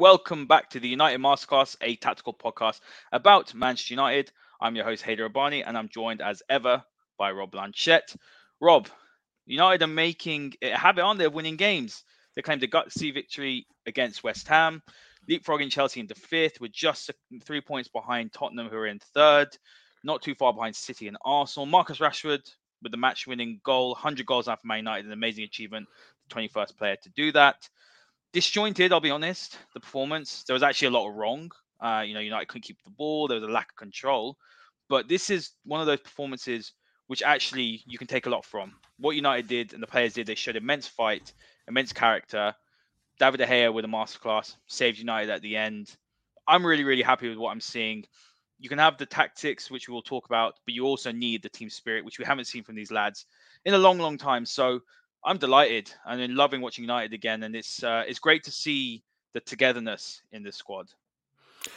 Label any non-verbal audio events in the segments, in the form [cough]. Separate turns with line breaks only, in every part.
Welcome back to the United Masterclass, a tactical podcast about Manchester United. I'm your host, Haider Rubbani, and I'm joined as ever by Rob Blanchette. Rob, United are making a habit, aren't they, of winning games? They claimed a gutsy victory against West Ham, leapfrogging Chelsea into fifth with just three points behind Tottenham, who are in third, not too far behind City and Arsenal. Marcus Rashford with the match winning goal, 100 goals for Man United, an amazing achievement, the 21st player to do that disjointed. I'll be honest. The performance there was actually a lot of wrong. Uh, you know, United couldn't keep the ball. There was a lack of control. But this is one of those performances which actually you can take a lot from. What United did and the players did, they showed immense fight, immense character. David De Gea with a masterclass saved United at the end. I'm really, really happy with what I'm seeing. You can have the tactics, which we will talk about, but you also need the team spirit, which we haven't seen from these lads in a long, long time. So I'm delighted and I'm loving watching United again, and it's uh, it's great to see the togetherness in this squad.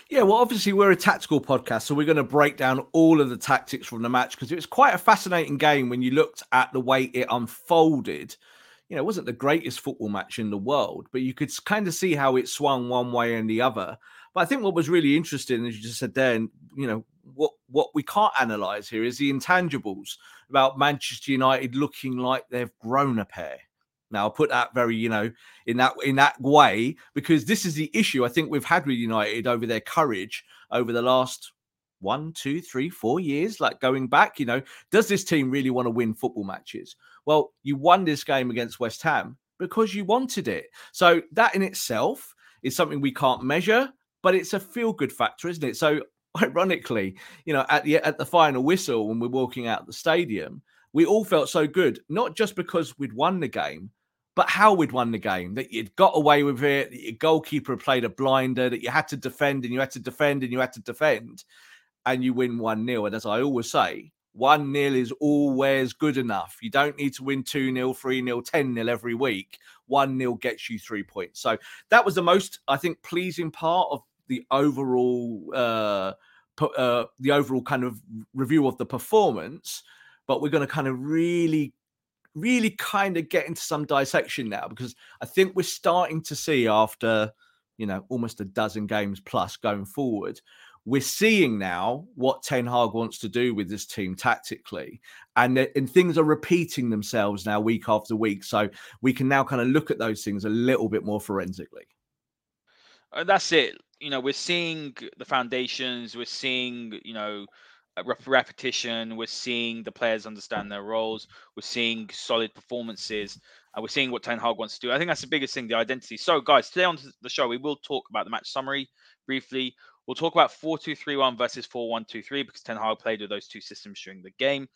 Yeah, well, obviously we're a tactical podcast, so we're going to break down all of the tactics from the match because it was quite a fascinating game when you looked at the way it unfolded. You know, it wasn't the greatest football match in the world, but you could kind of see how it swung one way and the other. But I think what was really interesting, as you just said there, and you know, what what we can't analyze here is the intangibles about Manchester United looking like they've grown a pair. Now, I'll put that very, you know, in that in that way because this is the issue I think we've had with United over their courage over the last one, two, three, four years. Like going back, you know, does this team really want to win football matches? Well, you won this game against West Ham because you wanted it. So that in itself is something we can't measure, but it's a feel good factor, isn't it? So [laughs] ironically, you know, at the at the final whistle when we're walking out the stadium, we all felt so good, not just because we'd won the game, but how we'd won the game, that you'd got away with it, that your goalkeeper played a blinder, that you had to defend and you had to defend and you had to defend, and you win 1 0. And as I always say, 1 0 is always good enough. You don't need to win 2 0, 3 0, 10 0 every week. 1 0 gets you three points. So that was the most, I think, pleasing part of the overall uh, uh, the overall kind of review of the performance. But we're going to kind of really, really kind of get into some dissection now because I think we're starting to see after you know almost a dozen games plus going forward. We're seeing now what Ten Hag wants to do with this team tactically, and, and things are repeating themselves now week after week. So we can now kind of look at those things a little bit more forensically.
Uh, that's it you know, we're seeing the foundations, we're seeing, you know, repetition, we're seeing the players understand their roles, we're seeing solid performances, and we're seeing what Ten Hag wants to do. I think that's the biggest thing, the identity. So, guys, today on the show, we will talk about the match summary briefly. We'll talk about 4 2 3 1 versus 4 1 2 3 because Ten Hag played with those two systems during the game.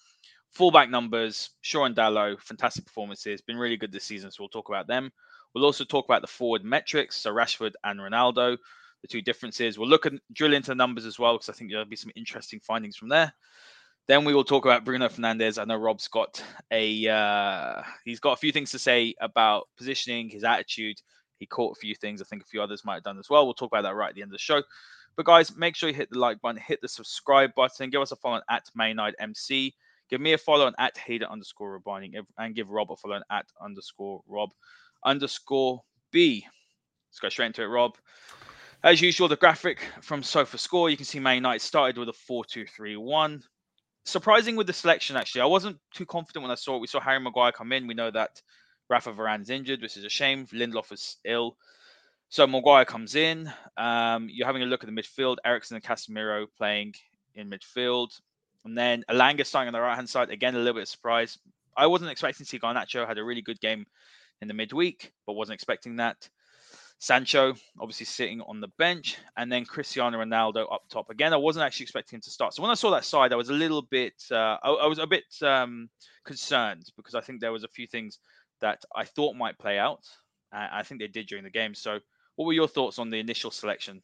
Fullback numbers, Shaw and Dalot, fantastic performances, been really good this season, so we'll talk about them. We'll also talk about the forward metrics, so Rashford and Ronaldo the two differences. We'll look and drill into the numbers as well because I think there'll be some interesting findings from there. Then we will talk about Bruno Fernandes. I know Rob's got a uh, he's got a few things to say about positioning, his attitude. He caught a few things. I think a few others might have done as well. We'll talk about that right at the end of the show. But guys, make sure you hit the like button, hit the subscribe button, give us a follow on at ManUnitedMC. Give me a follow on at Haider underscore Rubbani and give Rob a follow on at underscore Rob underscore B. Let's go straight into it, Rob. As usual, the graphic from Sofa Score, you can see Man United started with a 4 2 3 1. Surprising with the selection, actually. I wasn't too confident when I saw it. We saw Harry Maguire come in. We know that Rafa Varane's injured, which is a shame. Lindelof is ill. So Maguire comes in. Um, you're having a look at the midfield. Eriksen and Casemiro playing in midfield. And then Elanga starting on the right hand side. Again, a little bit of surprise. I wasn't expecting to see Garnacho. Had a really good game in the midweek, but wasn't expecting that. Sancho obviously sitting on the bench, and then Cristiano Ronaldo up top. Again, I wasn't actually expecting him to start. So when I saw that side, I was a little bit, uh, I, I, was a bit um, concerned because I think there was a few things that I thought might play out. I think they did during the game. So, what were your thoughts on the initial selection?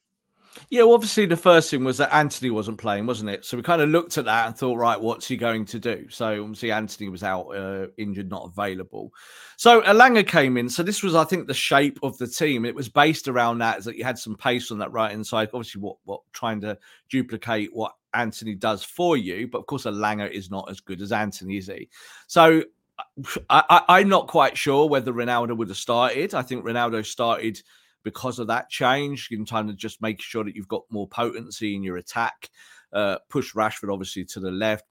Yeah, well, obviously the first thing was that Antony wasn't playing, wasn't it? So we kind of looked at that and thought, right, what's he going to do? So obviously Antony was out, uh, injured, not available. So Elanga came in. So this was, I think, the shape of the team. It was based around that, is that you had some pace on that right hand side. Obviously, what what trying to duplicate what Antony does for you, but of course, Elanga is not as good as Antony, is he? So i I, am not quite sure whether Ronaldo would have started. I think Ronaldo started because of that change in time to just make sure that you've got more potency in your attack. Uh, pushed Rashford obviously to the left,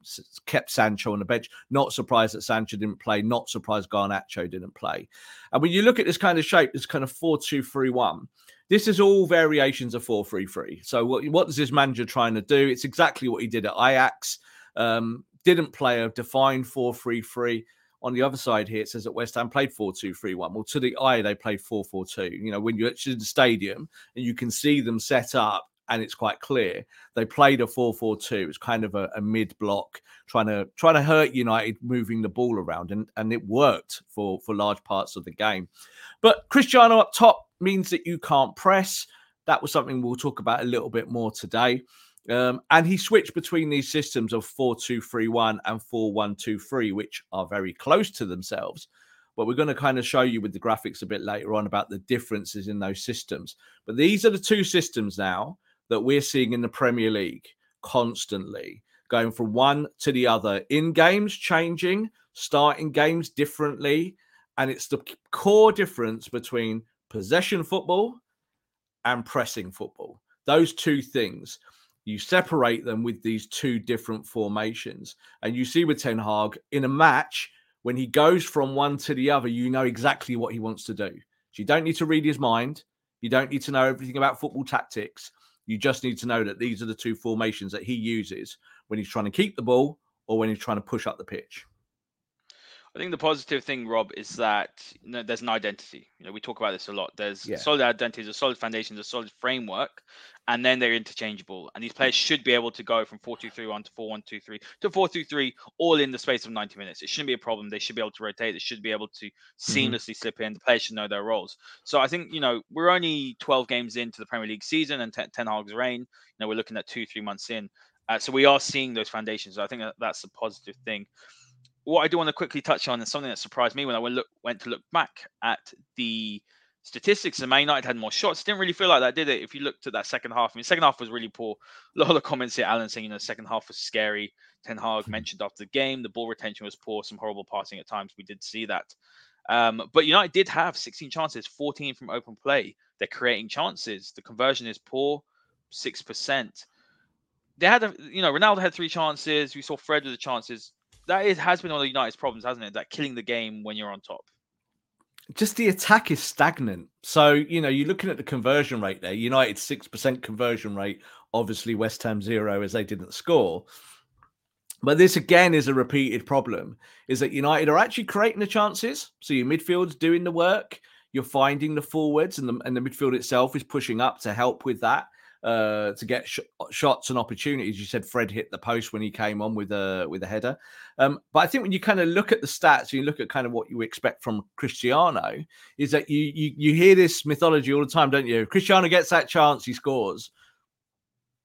kept Sancho on the bench. Not surprised that Sancho didn't play. Not surprised Garnacho didn't play. And when you look at this kind of shape, this kind of 4 2 3 1, this is all variations of 4 3 3. So, what, what is this manager trying to do? It's exactly what he did at Ajax. Um, didn't play a defined 4 3 3 on the other side here, it says that West Ham played 4 2 3 1. Well, to the eye, they played 4 4 2. You know, when you're in the stadium and you can see them set up and it's quite clear, they played a 4 4 2. It's kind of a, a mid block, trying to trying to hurt United moving the ball around. And, and it worked for, for large parts of the game. But Cristiano up top means that you can't press. That was something we'll talk about a little bit more today. Um, and he switched between these systems of 4 2 3 1 and 4 1 2 3, which are very close to themselves. But we're going to kind of show you with the graphics a bit later on about the differences in those systems. But these are the two systems now that we're seeing in the Premier League constantly, going from one to the other in games, changing, starting games differently. And it's the core difference between possession football and pressing football. Those two things you separate them with these two different formations. And you see with Ten Hag in a match, when he goes from one to the other, you know exactly what he wants to do. So you don't need to read his mind. You don't need to know everything about football tactics. You just need to know that these are the two formations that he uses when he's trying to keep the ball or when he's trying to push up the pitch.
I think the positive thing, Rob, is that you know, there's an identity. You know, we talk about this a lot. There's yeah. solid identities, a solid foundation, a solid framework, and then they're interchangeable. And these players should be able to go from 4 2 3 1 to 4 1 2 3 to 4 2 3 all in the space of 90 minutes. It shouldn't be a problem. They should be able to rotate. They should be able to mm-hmm. seamlessly mm-hmm. slip in. The players should know their roles. So I think, you know, we're only 12 games into the Premier League season and Ten, Ten Hag's reign. You know, we're looking at two, three months in. Uh, so we are seeing those foundations. I think that's a positive thing what I do want to quickly touch on is something that surprised me when I went, look, went to look back at the statistics. The Man United had more shots. Didn't really feel like that, did it? If you looked at that second half, I mean, second half was really poor. A lot of comments here, Alan saying, you know, the second half was scary. Ten Hag hmm. mentioned after the game, the ball retention was poor, some horrible passing at times. We did see that. Um, but United did have 16 chances, 14 from open play. They're creating chances. The conversion is poor, 6%. They had, a, you know, Ronaldo had three chances. We saw Fred with the chances that is has been one of United's problems, hasn't it? That killing the game when you're on top.
Just the attack is stagnant. So, you know, you're looking at the conversion rate there. United 6% conversion rate, obviously West Ham zero as they didn't score. But this again is a repeated problem is that United are actually creating the chances. So your midfield's doing the work. You're finding the forwards and the, and the midfield itself is pushing up to help with that uh, to get sh- shots and opportunities. You said Fred hit the post when he came on with a with a header, um, but I think when you kind of look at the stats, you look at kind of what you expect from Cristiano, is that you you you hear this mythology all the time, don't you? Cristiano gets that chance, he scores.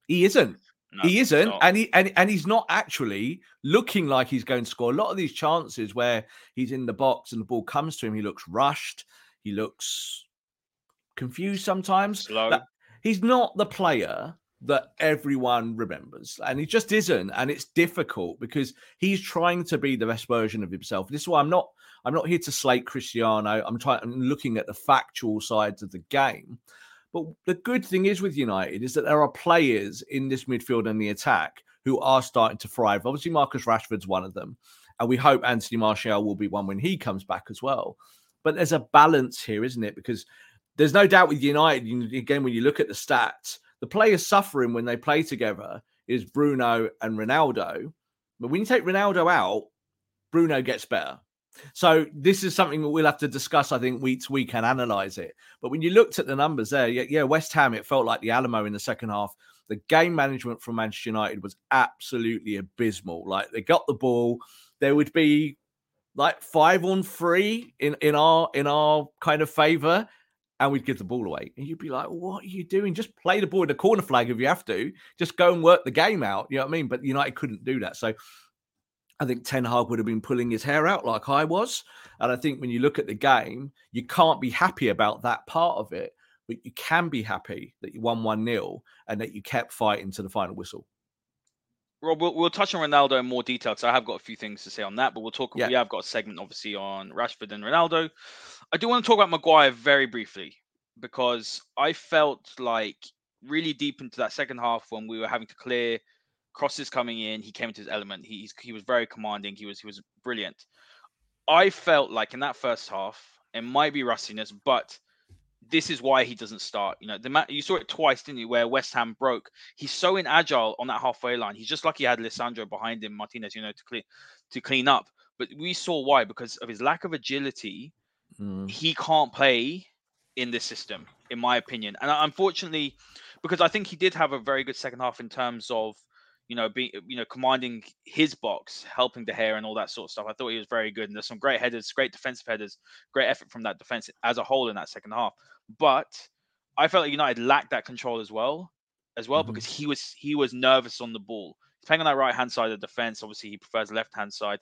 He isn't. No, he isn't, and he and, and he's not actually looking like he's going to score. A lot of these chances where he's in the box and the ball comes to him, he looks rushed. He looks confused sometimes.
Slow. That,
he's not the player that everyone remembers and he just isn't and it's difficult because he's trying to be the best version of himself. This is why i'm not i'm not here to slate cristiano. I'm trying i'm looking at the factual sides of the game. But the good thing is with united is that there are players in this midfield and the attack who are starting to thrive. Obviously marcus rashford's one of them and we hope anthony martial will be one when he comes back as well. But there's a balance here isn't it? Because there's no doubt with United, again, when you look at the stats, the players suffering when they play together is Bruno and Ronaldo. But when you take Ronaldo out, Bruno gets better. So this is something that we'll have to discuss, I think, week to week and analyze it. But when you looked at the numbers there, yeah, yeah, West Ham, it felt like the Alamo in the second half. The game management from Manchester United was absolutely abysmal. Like they got the ball, there would be like five on three in in our in our kind of favor and we'd give the ball away. And you'd be like, what are you doing? Just play the ball in the corner flag if you have to. Just go and work the game out. You know what I mean? But United couldn't do that. So I think Ten Hag would have been pulling his hair out like I was. And I think when you look at the game, you can't be happy about that part of it, but you can be happy that you won 1 0 and that you kept fighting to the final whistle.
Rob, we'll, we'll touch on Ronaldo in more detail because I have got a few things to say on that, but we'll talk. Yeah. We have got a segment obviously on Rashford and Ronaldo. I do want to talk about Maguire very briefly because I felt like really deep into that second half when we were having to clear crosses coming in, he came into his element. He he was very commanding. He was he was brilliant. I felt like in that first half, it might be rustiness, but this is why he doesn't start. You know, the you saw it twice, didn't you? Where West Ham broke. He's so inagile on that halfway line. He's just lucky he had Lisandro behind him, Martinez, you know, to clean to clean up. But we saw why because of his lack of agility. Mm. He can't play in this system, in my opinion. And unfortunately, because I think he did have a very good second half in terms of you know, being you know, commanding his box, helping De Gea and all that sort of stuff. I thought he was very good, and there's some great headers, great defensive headers, great effort from that defense as a whole in that second half. But I felt like United lacked that control as well, as well, mm-hmm. because he was he was nervous on the ball. Playing on that right hand side of the defense, obviously he prefers left hand side,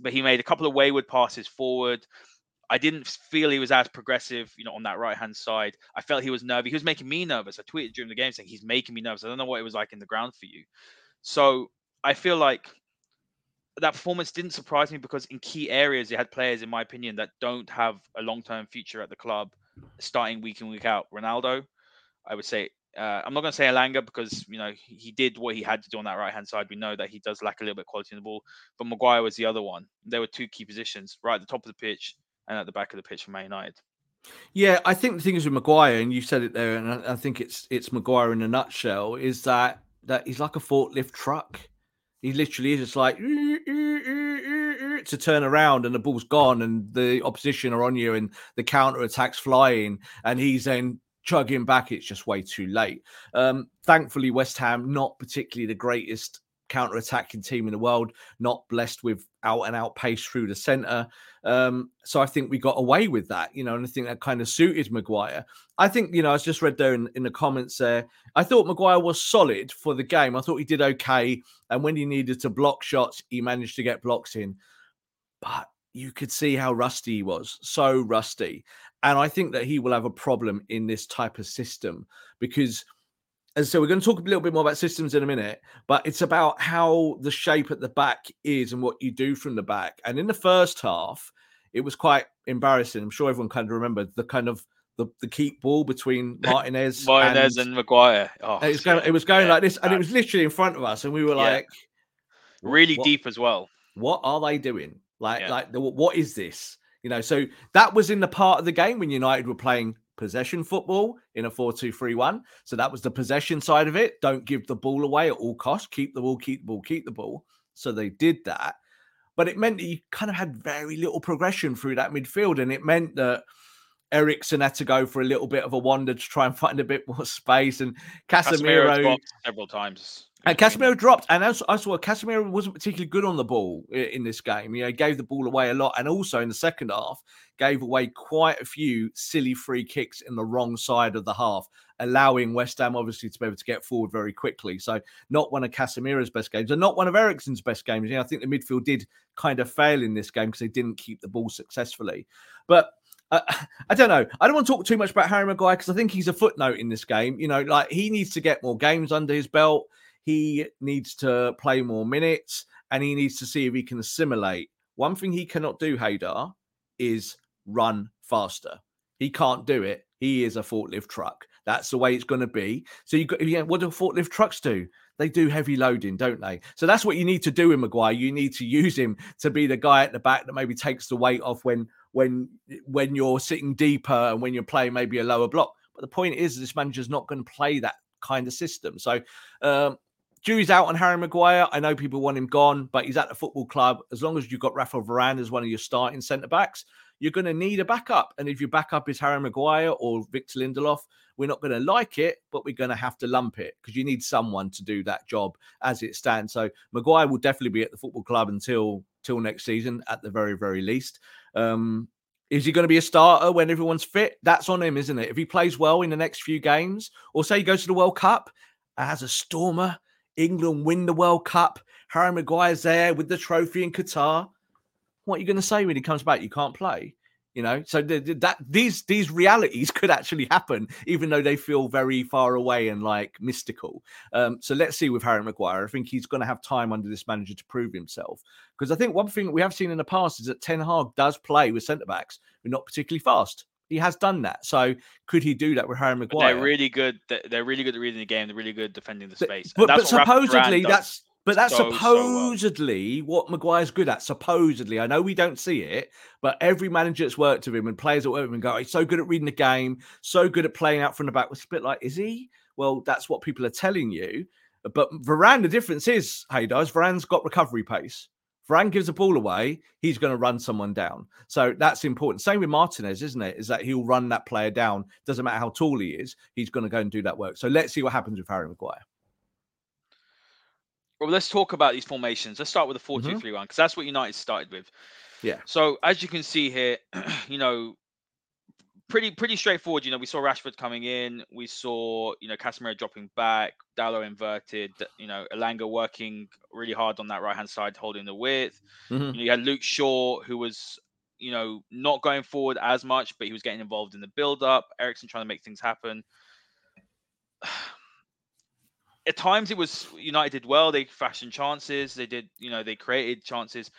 but he made a couple of wayward passes forward. I didn't feel he was as progressive, you know, on that right hand side. I felt he was nervous. He was making me nervous. I tweeted during the game saying he's making me nervous. I don't know what it was like in the ground for you. So I feel like that performance didn't surprise me because in key areas you had players, in my opinion, that don't have a long term future at the club, starting week in week out. Ronaldo, I would say. Uh, I'm not going to say Elanga because you know he did what he had to do on that right hand side. We know that he does lack a little bit of quality in the ball, but Maguire was the other one. There were two key positions, right at the top of the pitch and at the back of the pitch for Man United.
Yeah, I think the thing is with Maguire, and you said it there, and I, I think it's it's Maguire in a nutshell, is that that he's like a forklift truck. He literally is just like [laughs] to turn around and the ball's gone and the opposition are on you and the counter attacks flying and he's then chugging back. It's just way too late. Um, thankfully, West Ham not particularly the greatest counter attacking team in the world, not blessed with out and out pace through the centre. Um, so I think we got away with that, you know, and I think that kind of suited Maguire. I think, you know, I just read there in, in the comments there, I thought Maguire was solid for the game. I thought he did okay. And when he needed to block shots, he managed to get blocks in. But you could see how rusty he was, so rusty. And I think that he will have a problem in this type of system because – and so we're going to talk a little bit more about systems in a minute, but it's about how the shape at the back is and what you do from the back. And in the first half, it was quite embarrassing. I'm sure everyone kind of remembered the kind of the, the keep ball between [laughs] Martinez,
Martinez and, and Maguire.
Oh, it was going, it was going yeah, like this, and it was literally in front of us, and we were yeah. like,
really what, deep as well.
What are they doing? Like, yeah. like the, what is this? You know, so that was in the part of the game when United were playing possession football in a 4-2-3-1. So that was the possession side of it. Don't give the ball away at all costs. Keep the ball, keep the ball, keep the ball. So they did that. But it meant that you kind of had very little progression through that midfield. And it meant that Eriksen had to go for a little bit of a wander to try and [laughs] find a bit more space. And Casemiro,
Casemiro several times.
And Casemiro dropped, and I saw, Casemiro wasn't particularly good on the ball in this game. You know, he gave the ball away a lot, and also in the second half, gave away quite a few silly free kicks in the wrong side of the half, allowing West Ham obviously to be able to get forward very quickly. So, not one of Casemiro's best games, and not one of Eriksen's best games. You know, I think the midfield did kind of fail in this game because they didn't keep the ball successfully. But uh, [laughs] I don't know. I don't want to talk too much about Harry Maguire because I think he's a footnote in this game. You know, like he needs to get more games under his belt. He needs to play more minutes and he needs to see if he can assimilate. One thing he cannot do, Haider, is run faster. He can't do it. He is a forklift truck. That's the way it's going to be. So you got, yeah, what do forklift trucks do? They do heavy loading, don't they? So that's what you need to do in Maguire. You need to [laughs] use him to be the guy at the back that maybe takes the weight off when when when you're sitting deeper and when you're playing maybe a lower block. But the point is, this manager's not going to play that kind of system. So um, Jury's out on Harry Maguire. I know people want him gone, but he's at the football club. As long as you've got Rafael Varane as one of your starting centre backs, you're going to need a backup. And if your backup is Harry Maguire or Victor Lindelof, we're not going to like it, but we're going to have to lump it because you need someone to do that job as it stands. So Maguire will definitely be at the football club until till next season at the very very least. Um, is he going to be a starter when everyone's fit? That's on him, isn't it? If he plays well in the next few games, or say he goes to the World Cup as a stormer, England win the World Cup. Harry Maguire's there with the trophy in Qatar. What are you going to say when he comes back? You can't play. You know, so the, the, that these these realities [laughs] could actually happen, even though they feel very far away and like mystical. Um, so let's see with Harry Maguire. I think he's going to have time under this manager to prove himself. Because I think one thing we have seen in the past is that Ten Hag does play with centre backs who are not particularly fast. He has done that. So could he do that with Harry Maguire?
they're really good. They're really good at reading the game. They're really good defending the space.
But, but supposedly that's but that's so, supposedly so well. what Maguire's good at. Supposedly, I know we don't see it, but every manager that's worked with him and players that work with him go, oh, he's so good at reading the game, so good at playing out from the back. It's a bit like, is he? Well, that's what people are telling you. But Varane, the difference is, hey, does Varane's got recovery pace. Varane gives the ball away, he's going to run someone down. So that's important. Same with Martinez, isn't it? Is that he'll run that player down. Doesn't matter how tall he is, he's going to go and do that work. So let's see what happens with Harry Maguire.
Well, let's talk about these formations. Let's start with the mm-hmm. 4 2 3 1 because that's what United started with.
Yeah.
So as you can see here, [clears throat] you know, pretty pretty straightforward. You know, we saw Rashford coming in, we saw you know Casemiro dropping back, Dalot inverted, you know, Elanga working really hard on that right hand side, holding the width. Mm-hmm. You, know, you had Luke Shaw who was you know not going forward as much, but he was getting involved in the build up. Eriksen trying to make things happen. [sighs] at times it was United did well. They fashioned chances. They did, you know, they created chances,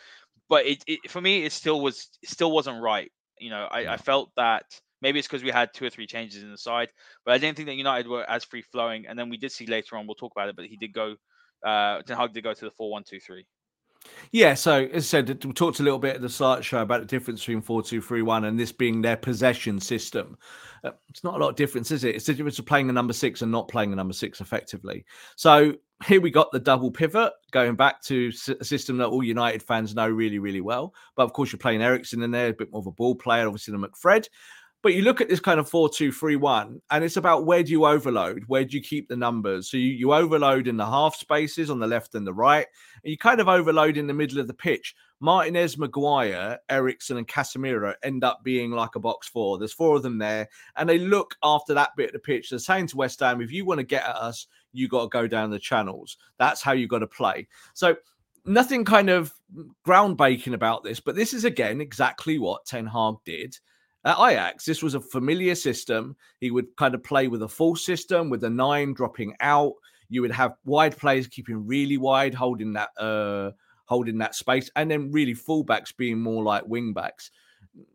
but it, it for me it still was it still wasn't right. You know, I, I felt that maybe it's because we had two or three changes in the side, but I didn't think that United were as free flowing. And then we did see later on. We'll talk about it, but he did go. Uh, Ten Hag did go to the four one two three.
Yeah, so as I said, we talked a little bit at the start show about the difference between 4 2 3 1 and this being their possession system. Uh, it's not a lot of difference, is it? It's the difference of playing the number six and not playing the number six effectively. So here we got the double pivot going back to a system that all United fans know really, really well. But of course, you're playing Eriksen in there, a bit more of a ball player, obviously, than McFred. But you look at this kind of 4 2 3 1, and it's about where do you overload? Where do you keep the numbers? So you, you overload in the half spaces on the left and the right, and you kind of overload in the middle of the pitch. Martinez, Maguire, Eriksen, and Casemiro end up being like a box four. There's four of them there, and they look after that bit of the pitch. They're saying to West Ham, if you want to get at us, you got to go down the channels. That's how you got to play. So nothing kind of groundbreaking about this, but this is again exactly what Ten Hag did at Ajax, this was a familiar system. He would kind of play with a full system, with a nine dropping out. You would have wide players keeping really wide, holding that uh holding that space, and then really fullbacks being more like wingbacks.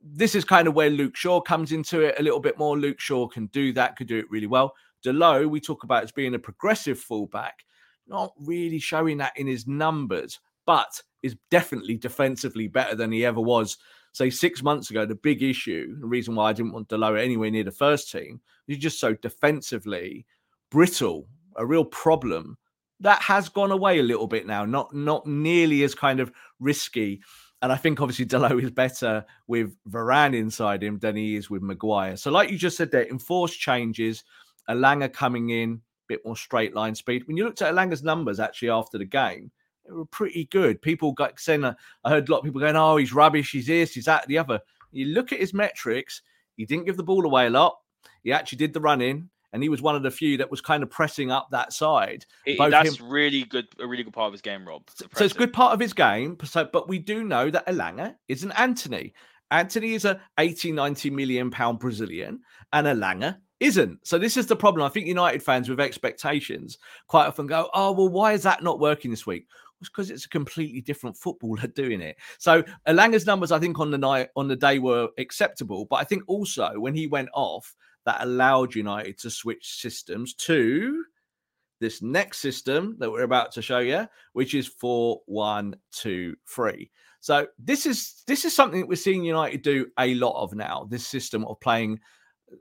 This is kind of where Luke Shaw comes into it a little bit more. Luke Shaw can do that, could do it really well. Dalot, we talk about as being a progressive fullback, not really showing that in his numbers, but is definitely defensively better than he ever was say six months ago, the big issue, the reason why I didn't want Dalot anywhere near the first team, he's just so defensively brittle, a real problem. That has gone away a little bit now, not not nearly as kind of risky. And I think obviously [laughs] Dalot is better with Varane inside him than he is with Maguire. So, like you just said there, enforced changes, Elanga coming in, a bit more straight line speed. When you looked at Elanga's numbers actually after the game, were pretty good. People got saying, uh, I heard a lot of people going, "Oh, he's rubbish. He's this. He's that. The other." You look at his metrics. He didn't give the ball away a lot. He actually did the run in, and he was one of the few that was kind of pressing up that side.
It, that's him... really good. A really good part of his game, Rob.
So it's a good part of his game. So, but we do know that Elanga isn't Antony. Antony is a 80, 90 million pound Brazilian, and Elanga isn't. So this is the problem. I think United fans with expectations quite often go, "Oh, well, why is that not working this week?" Was because it's a completely different footballer [laughs] doing it. So Elanga's numbers, I think, on the night on the day were acceptable, but I think also when he went off, that allowed United to switch systems to this next system that we're about to show you, which is four one two three. So this is this is something that we're seeing United do a lot of now. This system of playing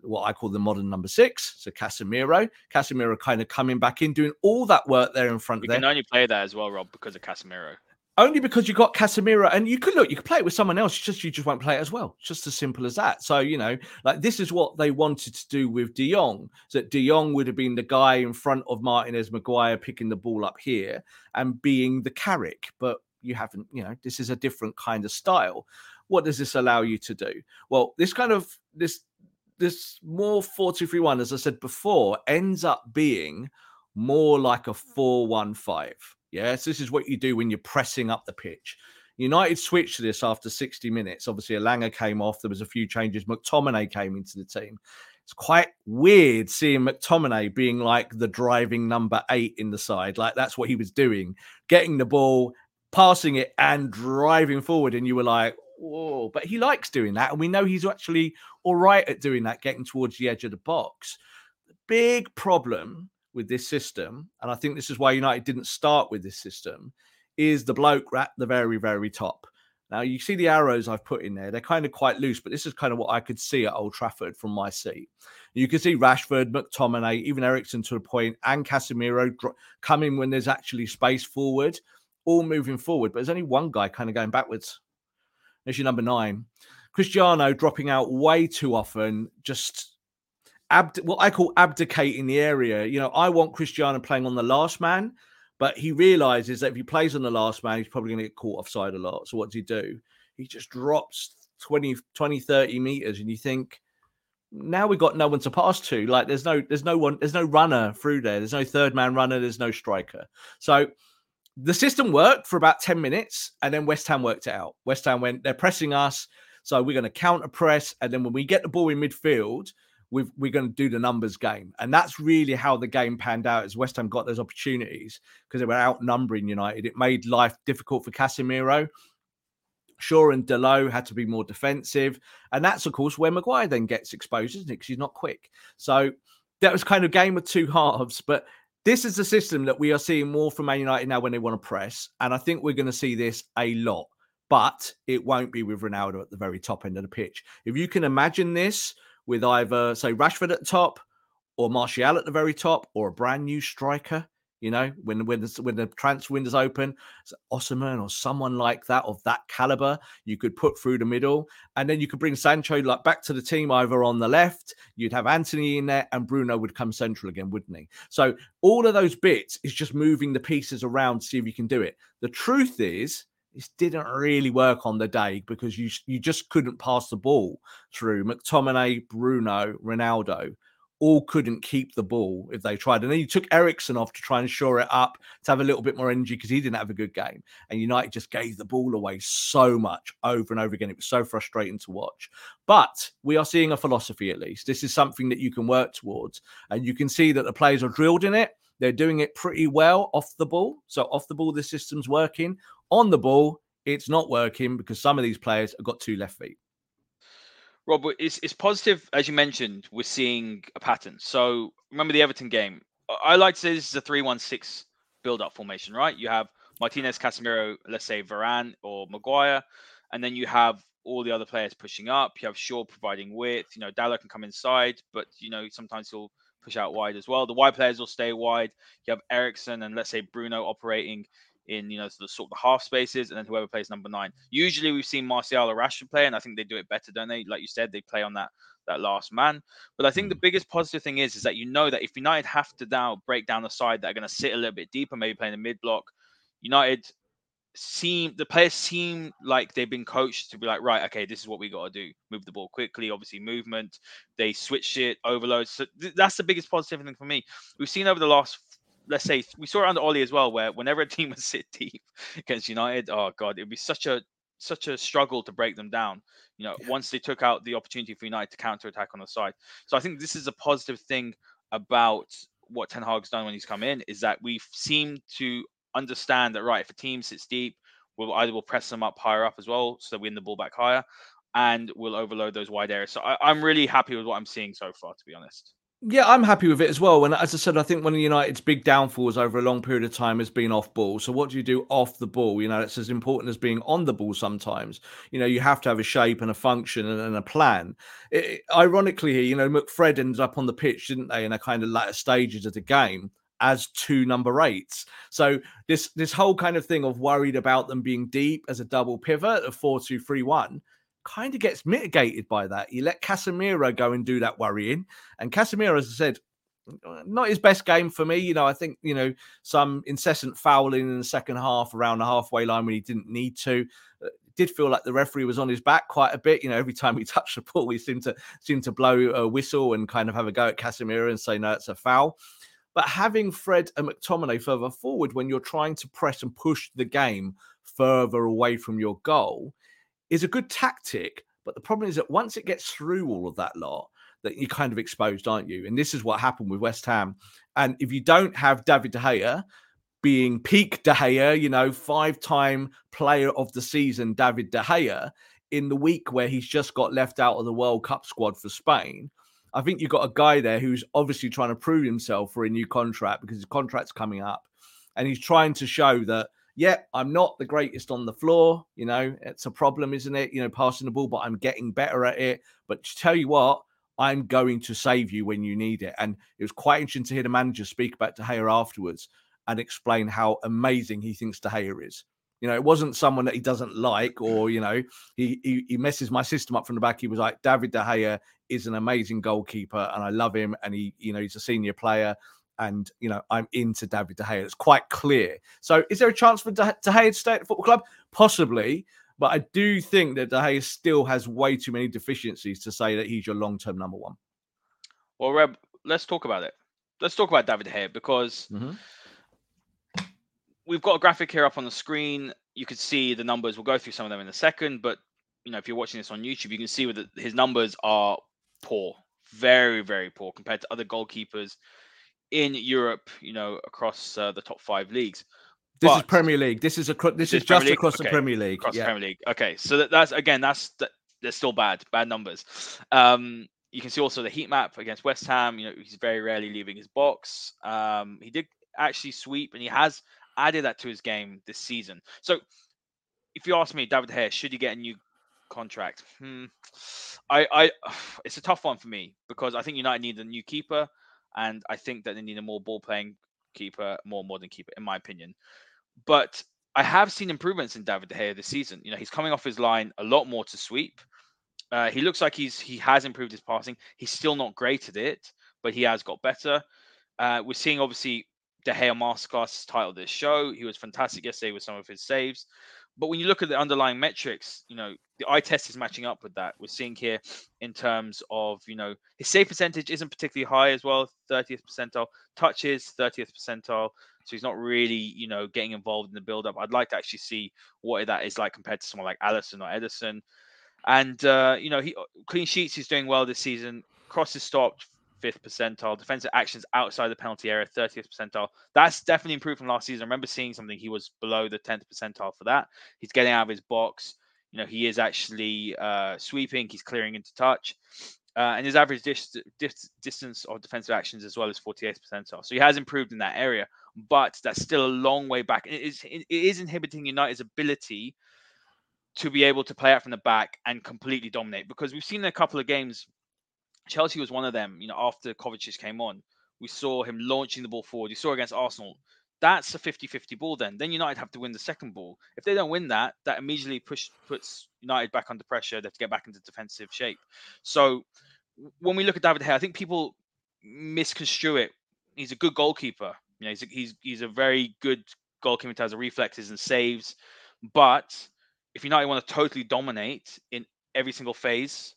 what I call the modern number six. So Casemiro, Casemiro kind of coming back in, doing all that work there in front.
We
there.
can only play that as well, Rob, because of Casemiro.
Only because you got Casemiro, and you could look, you could play it with someone else. Just you just won't play it as well. Just as simple as that. So you know, like this is what they wanted to do with De Jong. So De Jong would have been the guy in front of Martinez, Maguire picking the ball up here and being the Carrick, but you haven't. You know, this is a different kind of style. What does this allow you to do? Well, this kind of this this more 4-2-3-1, as I said before, ends up being more like a 4-1-5. Yes, this is what you do when you're pressing up the pitch. United switched to this after 60 minutes. Obviously, Elanga came off. There was a few changes. McTominay came into the team. It's quite weird seeing McTominay being like the driving number eight in the side. Like that's what he was doing, getting the ball, passing it, and driving forward. And you were like, whoa, but he likes doing that. And we know he's actually all right at doing that, getting towards the edge of the box. The big problem with this system, and I think this is why United didn't start with this system, is the bloke at the very, very top. Now you see the arrows I've put in there; they're kind of quite loose, but this is kind of what I could see at Old Trafford from my seat. You can see Rashford, McTominay, even Eriksen to a point, and Casemiro coming when there's actually space forward, all moving forward. But there's only one guy kind of going backwards. There's your number nine, Cristiano, dropping out way too often, just abd- what I call abdicating the area. You know, I want Cristiano playing on the last man but he realizes that if he plays on the last man, he's probably going to get caught offside a lot. So what does he do? He just drops 20, 20, 30 meters, and you think, now we've got no one to pass to. Like there's no, there's no one, there's no runner through there. There's no third man runner. There's no striker. So the system worked for about 10 minutes, and then West Ham worked it out. West Ham went, they're pressing us. So we're going to counter press. And then when we get the ball in midfield, we are going to do the numbers game. And that's really how the game panned out as West Ham got those opportunities because they were outnumbering United. It made life difficult for Casemiro. Shaw and Dalot had to be more defensive. And that's, of course, where Maguire then gets exposed, isn't it? Because he's not quick. So that was kind of game of two [laughs] halves. But this is the system that we are seeing more from Man United now when they want to press. And I think we're going to see this a lot. But it won't be with Ronaldo at the very top end of the pitch. If you can imagine this, with either say Rashford at the top or Martial at the very top or a brand new striker. You know, when when the, when the transfer window's open, Osimhen or someone like that of that caliber, you could put through the middle, and then you could bring Sancho like back to the team either on the left. You'd have Antony in there, and Bruno would come central again, wouldn't he? So all of those bits is just moving the pieces around to see if you can do it. The truth is, this didn't really work on the day because you you just couldn't pass the ball through. McTominay, Bruno, Ronaldo all couldn't keep the ball if they tried. And then you took Eriksen off to try and shore it up to have a little bit more energy because he didn't have a good game. And United just gave the ball away so much over and over again. It was so frustrating to watch. But we are seeing a philosophy at least. This is something that you can work towards. And you can see that the players are drilled in it. They're doing it pretty well off the ball. So off the ball, the system's working. On the ball, it's not working because some of these players have got two left feet.
Rob, it's, it's positive, as you mentioned, we're seeing a pattern. So remember the Everton game. I like to say this is a 3 1 6 build up formation, right? You have Martinez, Casemiro, let's say Varane or Maguire, and then you have all the other players pushing up. You have Shaw providing width. You know, Dalot can come inside, but you know sometimes he'll push out wide as well. The wide players will stay wide. You have Eriksen and let's say Bruno operating in you know the sort of the half spaces, and then whoever plays number nine. Usually we've seen Martial or Rashford play, and I think they do it better, don't they? Like you said, they play on that that last man. But I think the mm. biggest positive thing is is that you know that if United have to now break down the side that are going to sit a little bit deeper, maybe playing in the mid block, United seem the players seem like they've been coached to be like right okay this is what we got to do move the ball quickly obviously movement they switch it overload so th- that's the biggest positive thing for me we've seen over the last let's say we saw it under Ole as well, where whenever a [laughs] team would sit deep against United, oh god, it'd be such a such a struggle to break them down. You know, yeah. once they took out the opportunity for United to counter attack on the side. So I think this is a positive thing about what Ten Hag's done when he's come in is that we seem to understand that right if a team sits deep, we'll either we'll press them up higher up as well, so we win the ball back higher, and we'll overload those wide areas. So I, I'm really happy with what I'm seeing so far, to be honest.
Yeah, I'm happy with it as well. And as I said, I think one of United's big downfalls over a long period of time has been off ball. So what do you do off the ball? You know, it's as important as being on the ball sometimes. You know, you have to have a shape and a function and, and a plan. It, ironically, here, you know, McFred ended up on the pitch, didn't they, in a kind of latter stages of the game as two number eights. So this this whole kind of thing of worried about them being deep as a double pivot, a four two three one kind of gets mitigated by that. You let Casemiro go and do that worrying. And Casemiro, as I said, not his best game for me. You know, I think, you know, some incessant fouling in the second half around the halfway line when he didn't need to. Uh, did feel like the referee was on his back quite a bit. You know, every time he [laughs] touched the ball, he seemed to seemed to blow a whistle and kind of have a go at Casemiro and say, no, it's a foul. But having Fred and McTominay further forward when you're trying to press and push the game further away from your goal is a good tactic. But the problem is that once it gets through all of that lot, that you're kind of exposed, aren't you? And this is what happened with West Ham. And if you don't have David De Gea being peak De Gea, you know, five time player of the season, David De Gea, in the week where he's just got left out of the World Cup squad for Spain, I think you've got a guy there who's obviously trying to prove himself for a new contract because his contract's coming up. And he's trying to show that, yeah, I'm not the greatest on the floor. You know, it's a problem, isn't it? You know, passing the ball, but I'm getting better at it. But to tell you what, I'm going to save you when you need it. And it was quite interesting to hear the manager speak about De Gea afterwards and explain how amazing he thinks De Gea is. You know, it wasn't someone that he doesn't like, or you know, he, he he messes my system up from the back. He was like, David De Gea is an amazing goalkeeper, and I love him, and he, you know, he's a senior player, and you know, I'm into David De Gea. It's quite clear. So, is there a chance for De, Gea to stay at the football club? Possibly, but I do think that De Gea still has way too many deficiencies to say that he's your long-term number one.
Well, Reb, let's talk about it. Let's talk about David De Gea because.
Mm-hmm
we've got a graphic here up on the screen. You could see the numbers. We'll go through some of them in a second, but you know, if you're watching this on YouTube, you can see that his numbers are poor, very, very poor compared to other goalkeepers in Europe. You know, across uh, the top five leagues.
This but, is Premier League. This is a this, this is, just across okay. the Premier League.
Across yeah. the Premier League. Okay, so that, that's again that's that, they're still bad, bad numbers. Um, you can see also the heat map against West Ham. You know, he's very rarely leaving his box. Um, he did actually sweep, and he has added that to his game this season. So, if you ask me, David Gea, should he get a new contract? Hmm. I, I, [sighs] it's a tough one for me because I think United need a new keeper, and I think that they need a more ball playing keeper, more modern keeper, in my opinion. But I have seen improvements in David De Gea this season. You know, he's coming off his line a lot more to sweep. Uh, he looks like he's he has improved his passing. He's still not great at it, but he has got better. Uh, we're seeing obviously De Gea Masterclass title this show. He was fantastic yesterday with some of his saves. But when you look at the underlying metrics, you know, the eye test is matching up with that. We're seeing here in terms of, you know, his save percentage isn't particularly high as well, 30th percentile, touches, 30th percentile. So he's not really, you know, getting involved in the build up. I'd like to actually see what that is like compared to someone like Alisson or Ederson. And, uh, you know, he clean sheets, he's doing well this season. Crosses stopped, fifth percentile. Defensive actions outside the penalty area, 30th percentile. That's definitely improved from last season. I remember seeing something he was below the 10th percentile for that. He's getting out of his box. You know, he is actually uh, sweeping. He's clearing into touch. Uh, and his average dis- dis- distance of defensive actions as well as 48th percentile. So he has improved in that area, but that's still a long way back. It is, it is inhibiting United's ability to be able to play out from the back and completely dominate because we've seen a couple of games Chelsea was one of them. You know, after Kovacic came on, we saw him launching the ball forward. You saw against Arsenal. That's a 50-50 ball then. Then United have to win the second ball. If they don't win that, that immediately push puts United back under pressure. They have to get back into defensive shape. So when we look at David Gea, I think people misconstrue it. He's a good goalkeeper. You know, he's a, he's he's a very good goalkeeper in terms of reflexes and saves. But if United want to totally dominate in every single phase,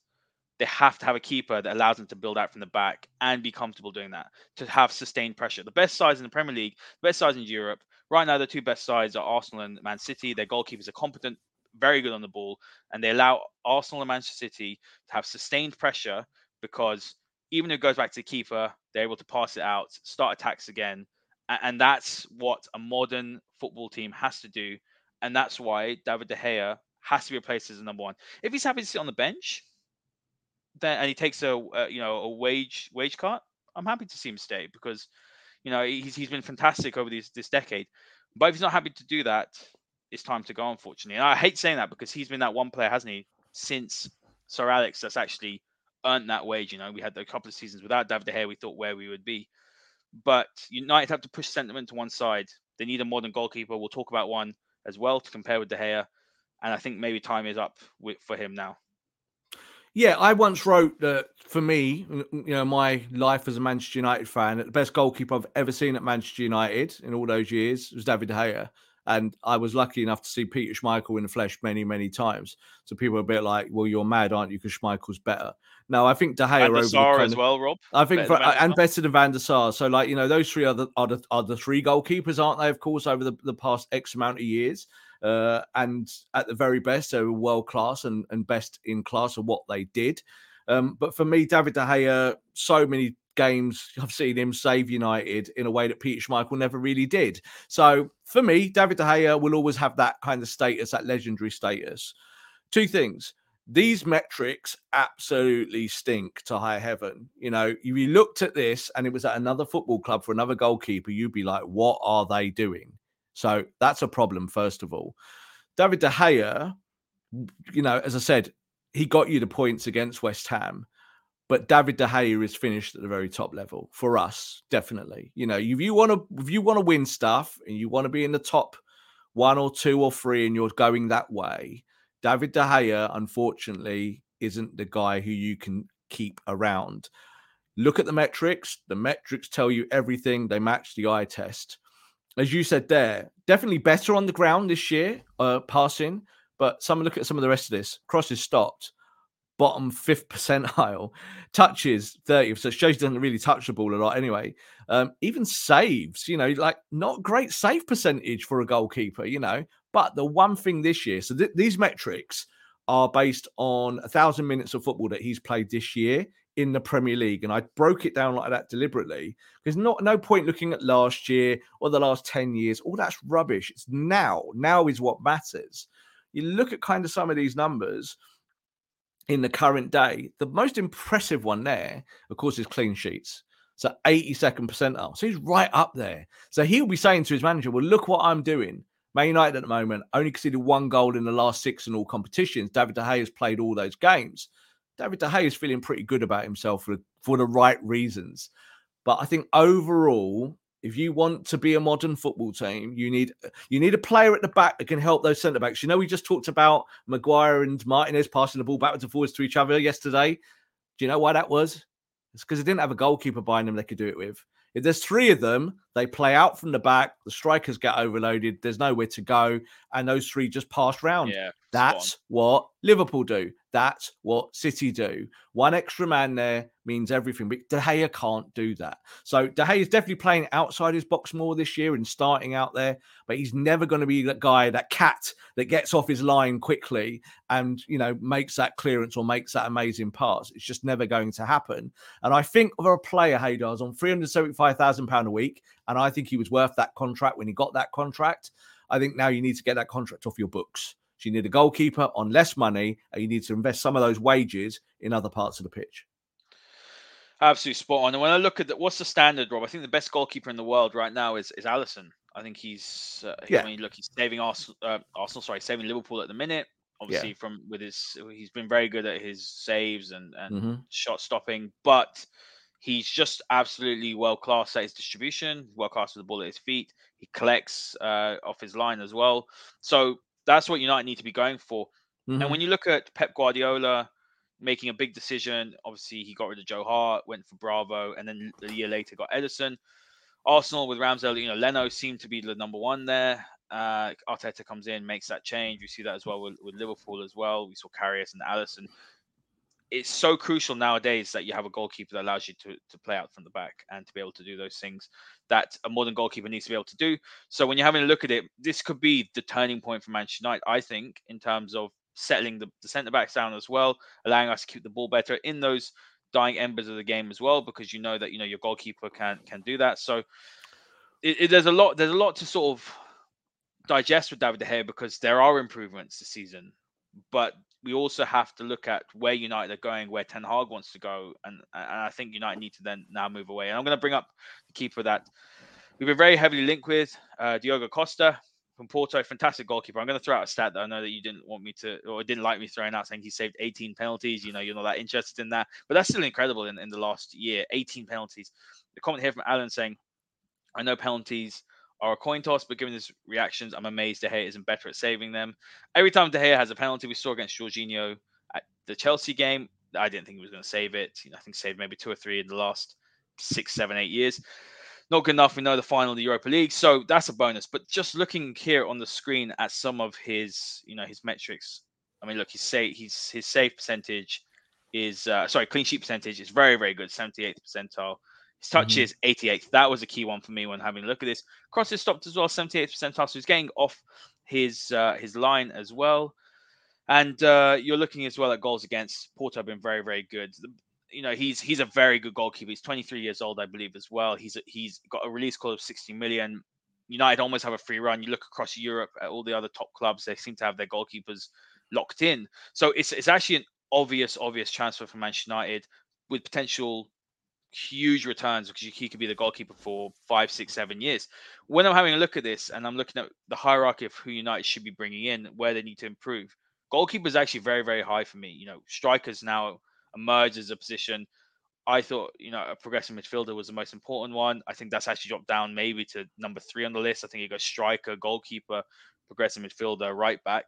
they have to have a keeper that allows them to build out from the back and be comfortable doing that to have sustained pressure. The best sides in the Premier League, the best sides in Europe, right now, the two best sides are Arsenal and Man City. Their goalkeepers are competent, very good on the ball, and they allow Arsenal and Manchester City to have sustained pressure because even if it goes back to the keeper, they're able to pass it out, start attacks again. And that's what a modern football team has to do. And that's why David De Gea has to be replaced as a number one. If he's happy to sit on the bench, then and he takes a, a you know a wage wage cut, I'm happy to see him stay because you know he's he's been fantastic over this this decade. But if he's not happy to do that, it's time to go. Unfortunately, and I hate saying that because he's been that one player, hasn't he, since Sir Alex that's actually earned that wage. You know, we had a couple of seasons without David De Gea, we thought where we would be. But United have to push sentiment to one side. They need a modern goalkeeper. We'll talk about one as well to compare with De Gea. And I think maybe time is up with, for him now.
Yeah, I once wrote that for me, you know, my life as a Manchester United fan, the best goalkeeper I've ever seen at Manchester United in all those years was David De Gea. And I was lucky enough to see Peter Schmeichel in the flesh many, many times. So people are a bit like, well, you're mad, aren't you? Because Schmeichel's better. No, I think De Gea
over Sar as well, Rob.
I think better for, uh, and better than Van der Sar. So, like you know, those three are the, are the are the three goalkeepers, aren't they? Of course, over the, the past X amount of years. Uh, and at the very best, they were world class and, and best in class of what they did. Um, but for me, David De Gea, so many games I've seen him save United in a way that Peter Schmeichel never really did. So for me, David De Gea will always have that kind of status, that legendary status. Two things. these metrics absolutely stink to high heaven. You know, you looked at this and it was at another football club for another goalkeeper, you'd be like, what are they doing? So that's a problem, first of all. David De Gea, you know, as I said, he got you the points against West Ham, but David De Gea is finished at the very top level for us, definitely. You know, if you want to if you want to win stuff and you want to be in the top one or two or three and you're going that way, David De Gea, unfortunately, isn't the guy who you can keep around. Look at the metrics. The metrics tell you everything. They match the eye test. As you said there, definitely better on the ground this year, uh, passing. But some look at some of the rest of this. Crosses stopped, bottom fifth percentile. [laughs] Touches 30. So it shows he doesn't really touch the ball a lot anyway. Um, even saves, you know, like not great save percentage for a goalkeeper, you know. But the one thing this year, so th- these metrics are based on a thousand minutes of football that he's played this year in the Premier League. And I broke it down like that deliberately because not no point looking at last year or the last 10 years. All that's rubbish. It's now. Now is what matters. You look at kind of some of these numbers in the current day. The most impressive one there, of course, is clean sheets. So 82nd percentile. So he's right up there. So he'll be saying to his manager, Well, look what I'm doing. Man United at the moment only conceded one goal in the last six in all competitions. David De Gea has played all those games. David De Gea is feeling pretty good about himself for, for the right reasons. But I think overall, if you want to be a modern football team, you need you need a player at the back that can help those centre backs. You know, we just talked about Maguire and Martinez passing the ball backwards and forwards to each other yesterday. Do you know why that was? It's because they didn't have a goalkeeper behind them they could do it with. If there's three of them, they play out from the back. The strikers get overloaded. There's nowhere to go, and those three just pass round.
Yeah,
that's what Liverpool do. That's what City do. One extra man there means everything. But De Gea can't do that. So De Gea is definitely playing outside his box more this year and starting out there. But he's never going to be that guy, that cat that gets off his line quickly and you know makes that clearance or makes that amazing pass. It's just never going to happen. And I think of a player Haider's on three hundred seventy-five thousand pound a week, and I think he was worth that contract when he got that contract. I think now you need to get that contract off your books. So you need a goalkeeper on less money, and you need to invest some of those wages in other parts of the pitch.
Absolutely spot on. And when I look at the, what's the standard, Rob, I think the best goalkeeper in the world right now is is Alisson. I think he's uh, yeah. I mean, look, he's saving Arsenal, uh, Arsenal, sorry, saving Liverpool at the minute. Obviously, yeah. from with his, he's been very good at his saves and and mm-hmm. shot stopping, but he's just absolutely world class at his distribution, world class with the ball at his feet. He collects uh, off his line as well. So that's what United need to be going for. Mm-hmm. And when you look at Pep Guardiola making a big decision, obviously he got rid of Joe Hart, went for Bravo, and then a year later got Ederson. Arsenal with Ramsdale, you know, Leno seemed to be the number one there. Uh, Arteta comes in, makes that change. We see that as well with, with Liverpool as well. We saw Karius and Alisson it's so crucial nowadays that you have a goalkeeper that allows you to, to play out from the back and to be able to do those things that a modern goalkeeper needs to be able to do. So when you're having a look at it, this could be the turning point for Manchester United, I think, in terms of settling the, the centre backs down as well, allowing us to keep the ball better in those dying embers of the game as well, because you know that you know your goalkeeper can can do that. So it, it, there's a lot there's a lot to sort of digest with David De Gea because there are improvements this season, but we also have to look at where United are going, where Ten Hag wants to go, and and I think United need to then now move away. And I'm going to bring up the keeper that we've been very heavily linked with, uh, Diogo Costa from Porto, fantastic goalkeeper. I'm going to throw out a stat that I know that you didn't want me to, or didn't like me throwing out, saying he saved 18 penalties. You know, you're not that interested in that, but that's still incredible in, in the last year, 18 penalties. The comment here from Alan saying, I know penalties are a coin toss, but given his reactions, I'm amazed De Gea isn't better at saving them. Every time De Gea has a penalty, we saw against Jorginho at the Chelsea game. I didn't think he was going to save it. I think saved maybe two or three in the last six, seven, eight years. Not good enough. We know the final of the Europa League, so that's a bonus. But just looking here on the screen at some of his, you know, his metrics. I mean, look, his say his his save percentage is uh, sorry, clean sheet percentage is very, very good, 78th percentile. His mm-hmm. is 88th. That was a key one for me when having a look at this. Crosses stopped as well, 78th percentile. So he's getting off his uh, his line as well. And uh, you're looking as well at goals against. Porto have been very, very good. The, you know, he's he's a very good goalkeeper. He's 23 years old, I believe, as well. He's he's got a release call of 60 million. United almost have a free run. You look across Europe at all the other top clubs; they seem to have their goalkeepers locked in. So it's it's actually an obvious, obvious transfer for Manchester United with potential huge returns because he could be the goalkeeper for five, six, seven years. When I'm having a look at this and I'm looking at the hierarchy of who United should be bringing in, where they need to improve, goalkeeper is actually very, very high for me. You know, strikers now emerged as a position. I thought, you know, a progressive midfielder was the most important one. I think that's actually dropped down maybe to number three on the list. I think you go striker, goalkeeper, progressive midfielder, right back.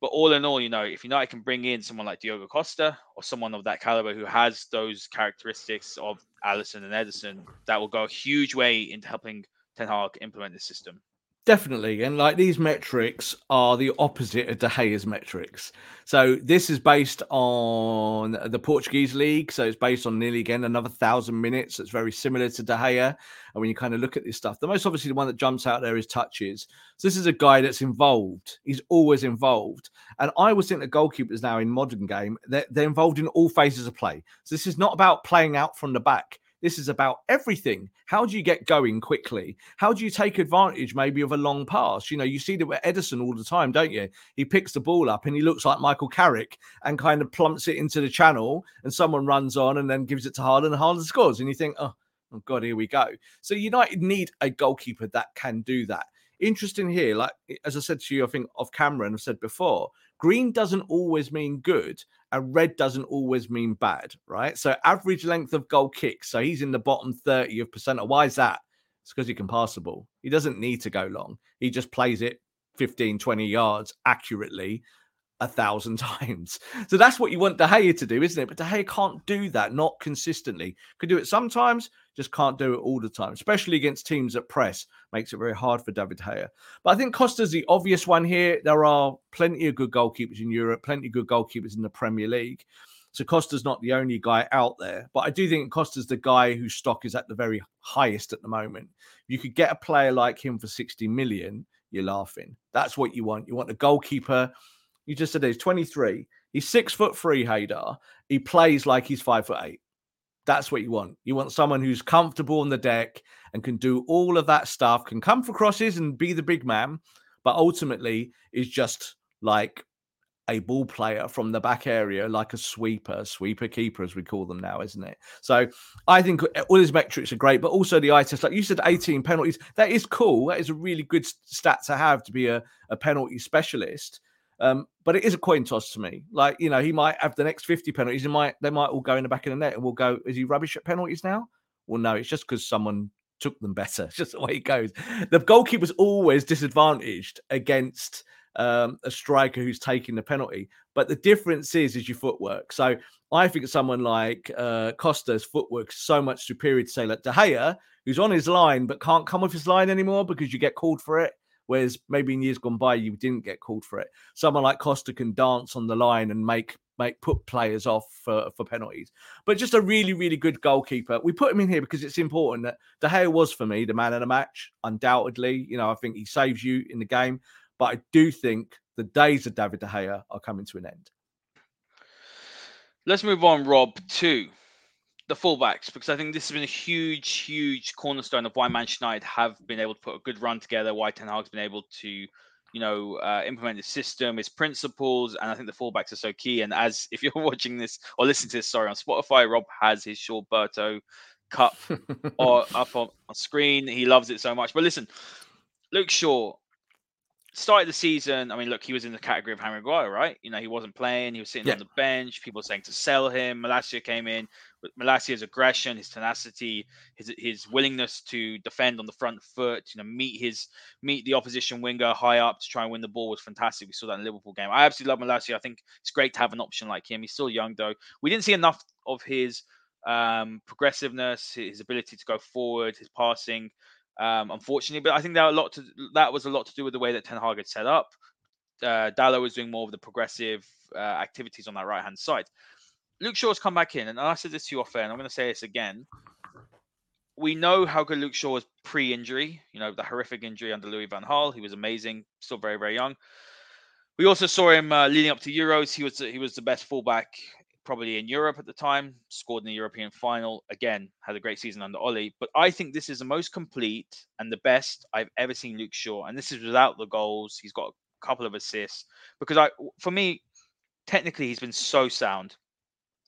But all in all, you know, if United can bring in someone like Diogo Costa or someone of that caliber who has those characteristics of Alisson and Ederson, that will go a huge way into helping Ten Hag implement the system.
Definitely. And like these metrics are the opposite of De Gea's metrics. So this is based on the Portuguese league. So it's based on nearly again another thousand minutes. It's very similar to De Gea. And when you kind of look at this stuff, the most obviously the one that jumps out there is touches. So this is a guy that's involved. He's always involved. And I always think the goalkeepers now in modern game, they're, they're involved in all phases of play. So this is not about playing out from the back. This is about everything. How do you get going quickly? How do you take advantage maybe of a long pass? You know, you see that with Ederson all the time, don't you? He picks the ball up and he looks like Michael Carrick and kind of plumps it into the channel and someone runs on and then gives it to Haaland and Haaland scores. And you think, oh, oh God, here we go. So United need a goalkeeper that can do that. Interesting here, like as I said to you, I think off camera and I've said before, green doesn't always mean good and red doesn't always mean bad, right? So average length of goal kicks. So he's in the bottom 30 of percent. Why is that? It's because he can pass the ball. He doesn't need to go long. He just plays it 15, 20 yards accurately a thousand [laughs] times. So that's what you want De Gea to do, isn't it? But De Gea can't do that, not consistently. Could do it sometimes, just can't do it all the time, especially against teams that press. Makes it very hard for David Gea. But I think Costa's the obvious one here. There are plenty of good goalkeepers in Europe, plenty of good goalkeepers in the Premier League. So Costa's not the only guy out there, but I do think Costa's the guy whose stock is at the very highest at the moment. You could get a player like him for 60 million, you're laughing. That's what you want. You want a goalkeeper you just said he's 23. He's six foot three, Haider. He plays like he's five foot eight. That's what you want. You want someone who's comfortable on the deck and can do all of that stuff, can come for crosses and be the big man, but ultimately is just like a ball player from the back area, like a sweeper, sweeper keeper, as we call them now, isn't it? So I think all his metrics are great, but also the eye test, like you said, 18 penalties. That is cool. That is a really good stat to have to be a, a penalty specialist. Um, but it is a coin toss to me. Like, you know, he might have the next 50 penalties. He might they might all go in the back of the net and we'll go, is he rubbish at penalties now? Well, no, it's just because someone took them better. [laughs] It's just the way it goes. The goalkeeper's always disadvantaged against um, a striker who's taking the penalty. But the difference is is your footwork. So I think someone like uh, Costa's footwork is so much superior to say like De Gea, who's on his line but can't come off his line anymore because you get called for it. Whereas maybe in years gone by you didn't get called for it. Someone like Costa can dance on the line and make make put players off for, for penalties. But just a really, really good goalkeeper. We put him in here because it's important that De Gea was for me the man of the match, undoubtedly. You know, I think he saves you in the game. But I do think the days of David De Gea are coming to an end.
Let's move on, Rob, to the fullbacks because I think this has been a huge, huge cornerstone of why Manchester United have been able to put a good run together. Why Ten Hag's been able to, you know, uh, implement his system, his principles, and I think the fullbacks are so key. And as [laughs] if you're watching this or listening to this, sorry, on Spotify, Rob has his Shawberto cup [laughs] or up on, on screen. He loves it so much. But listen, Luke Shaw started the season. I mean, look, he was in the category of Harry Maguire, right? You know, he wasn't playing. He was sitting yeah. on the bench. People saying to sell him. Malacia came in. But Malacia's aggression, his tenacity, his his willingness to defend on the front foot, you know, meet his meet the opposition winger high up to try and win the ball was fantastic. We saw that in the Liverpool game. I absolutely love Malacia. I think it's great to have an option like him. He's still young though. We didn't see enough of his um, progressiveness, his ability to go forward, his passing um, unfortunately. But I think that a lot to that was a lot to do with the way that Ten Hag had set up. Uh, Dalot was doing more of the progressive uh, activities on that right hand side. Luke Shaw's come back in, and I said this to you off air, and I'm going to say this again. We know how good Luke Shaw was pre-injury. You know the horrific injury under Louis Van Gaal. He was amazing, still very very young. We also saw him uh, leading up to Euros. He was he was the best fullback probably in Europe at the time, scored in the European final. Again, had a great season under Ole. But I think this is the most complete and the best I've ever seen Luke Shaw. And this is without the goals. He's got a couple of assists. Because I, for me, technically, he's been so sound.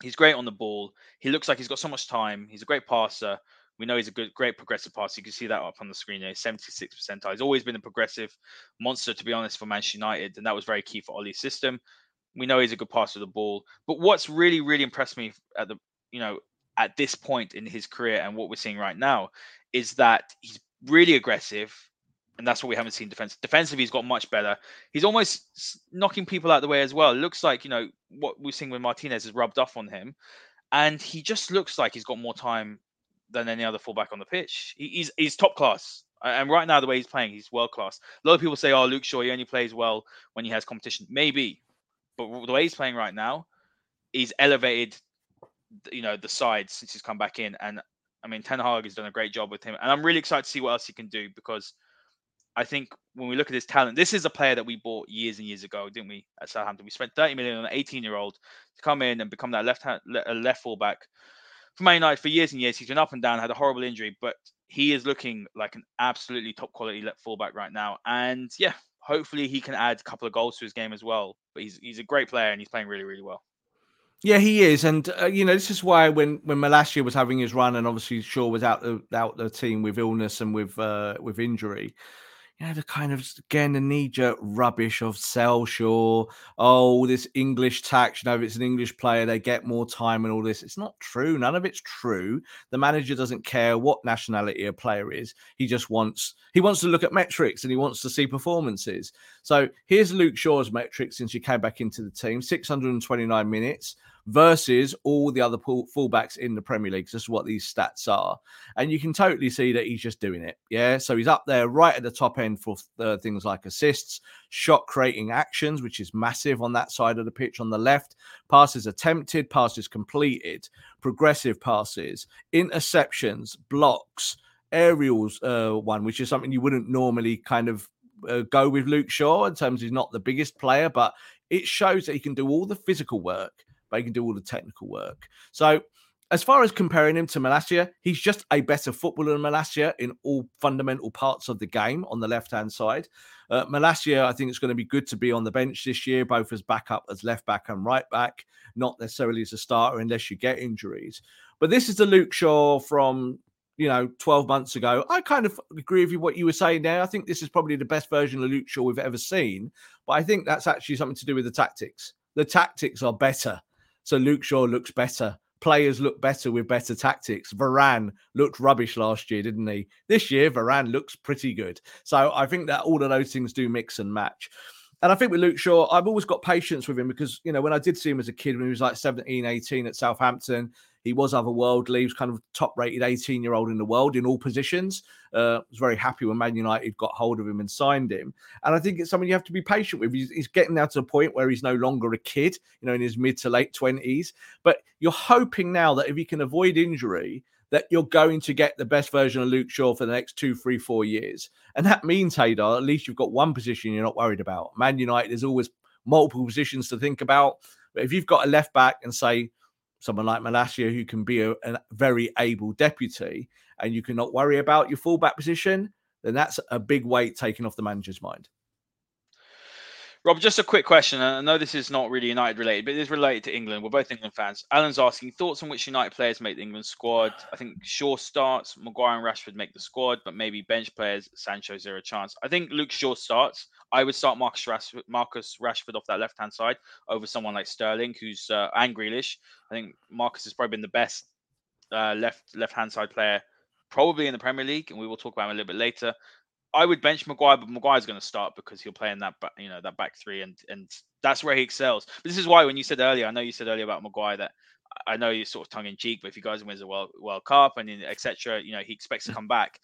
He's great on the ball. He looks like he's got so much time. He's a great passer. We know he's a good, great progressive passer. You can see that up on the screen there. 76 percentile. He's always been a progressive monster, to be honest, for Manchester United, and that was very key for Ole's system. We know he's a good passer of the ball. But what's really, really impressed me at the, you know, at this point in his career and what we're seeing right now is that he's really aggressive and that's what we haven't seen defense. Defensively, he's got much better. He's almost knocking people out the way as well. It looks like you know what we're seeing with Martinez has rubbed off on him, and he just looks like he's got more time than any other fullback on the pitch. He's he's top class, and right now the way he's playing, he's world class. A lot of people say, "Oh, Luke Shaw, he only plays well when he has competition." Maybe, but the way he's playing right now, he's elevated, you know, the side since he's come back in, and I mean, Ten Hag has done a great job with him, and I'm really excited to see what else he can do because I think when we look at his talent, this is a player that we bought years and years ago, didn't we? At Southampton, we spent 30 million on an 18 year old to come in and become that left hand, left fullback for Man United for years and years. He's been up and down, had a horrible injury, but he is looking like an absolutely top quality left fullback right now. And yeah, hopefully he can add a couple of goals to his game as well. But he's he's a great player and he's playing really really well.
Yeah, he is, and uh, you know this is why when when Malacia was having his run, and obviously Shaw was out the out the team with illness and with uh, with injury you know, the kind of again the knee-jerk rubbish of Shaw. Oh, this English tax, you know, if it's an English player, they get more time and all this. It's not true. None of it's true. The manager doesn't care what nationality a player is. He just wants he wants to look at metrics and he wants to see performances. So here's Luke Shaw's metrics since he came back into the team: 629 minutes, versus all the other fullbacks in the Premier League. This is what these stats are. And you can totally see that he's just doing it. Yeah. So he's up there right at the top end for uh, things like assists, shot creating actions, which is massive on that side of the pitch on the left, passes attempted, passes completed, progressive passes, interceptions, blocks. Aerials, uh, one, which is something you wouldn't normally kind of uh, go with Luke Shaw in terms he's not the biggest player, but it shows that he can do all the physical work but he can do all the technical work. So, as far as comparing him to Malacia, he's just a better footballer than Malacia in all fundamental parts of the game on the left hand side. Uh, Malacia, I think it's going to be good to be on the bench this year, both as backup, as left back, and right back, not necessarily as a starter unless you get injuries. But this is the Luke Shaw from you know 12 months ago. I kind of agree with you what you were saying there. I think this is probably the best version of Luke Shaw we've ever seen, but I think that's actually something to do with the tactics. The tactics are better so Luke Shaw looks better. Players look better with better tactics. Varane looked rubbish last year, didn't he? This year, Varane looks pretty good. So I think that all of those things do mix and match. And I think with Luke Shaw, I've always got patience with him because, you know, when I did see him as a kid, when he was like 17, 18 at Southampton, he was otherworldly. He was kind of top rated 18 year old in the world in all positions. Uh, was very happy when Man United got hold of him and signed him. And I think it's something you have to be patient with. He's, he's getting now to the point where he's no longer a kid, you know, in his mid to late 20s. But you're hoping now that if he can avoid injury, that you're going to get the best version of Luke Shaw for the next two, three, four years. And that means, Haider, at least you've got one position you're not worried about. Man United, there's always multiple positions to think about. But if you've got a left back and say someone like Malacia who can be a, a very able deputy and you cannot worry about your fullback position, then that's a big weight taken off the manager's mind.
Rob, just a quick question. I know this is not really United related, but it is related to England. We're both England fans. Alan's asking thoughts on which United players make the England squad. I think Shaw starts, Maguire and Rashford make the squad, but maybe bench players, Sancho zero chance. I think Luke Shaw starts. I would start Marcus Rashford, Marcus Rashford off that left hand side over someone like Sterling, who's uh, and. I think Marcus has probably been the best uh, left left hand side player probably in the Premier League, and we will talk about him a little bit later. I would bench Maguire, but Maguire's going to start because he'll play in that, you know, that back three, and and that's where he excels. But this is why when you said earlier, I know you said earlier about Maguire that I know you're sort of tongue in cheek, but if he goes and wins a World World Cup and etc., you know, he expects to [laughs] come back.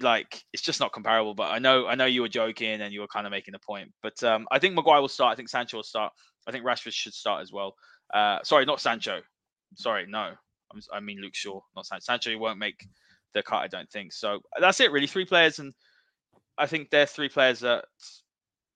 Like it's just not comparable. But I know I know you were joking and you were kind of making a point. But um, I think Maguire will start. I think Sancho will start. I think Rashford should start as well. Uh, sorry, not Sancho. Sorry, no. I'm, i mean Luke Shaw, not Sancho. Sancho won't make the cut. I don't think so. That's it, really. Three players, and I think they're three players that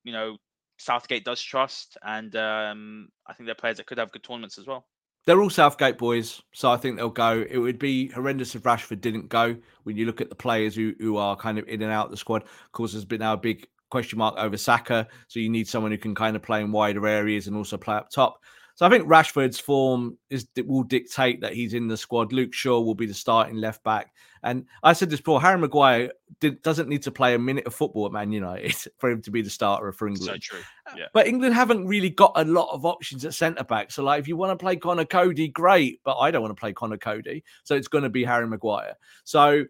you know Southgate does trust, and um, I think they're players that could have good tournaments as well.
They're all Southgate boys, so I think they'll go. It would be horrendous if Rashford didn't go. When you look at the players who, who are kind of in and out of the squad, of course, there's been now a big question mark over Saka. So you need someone who can kind of play in wider areas and also play up top. So I think Rashford's form is will dictate that he's in the squad. Luke Shaw will be the starting left back. And I said this before: Harry Maguire did, doesn't need to play a minute of football at Man United [laughs] for him to be the starter for England.
So true. Uh, yeah.
But England haven't really got a lot of options at centre back. So, like, if you want to play Conor Coady, great. But I don't want to play Conor Coady, so it's going to be Harry Maguire. So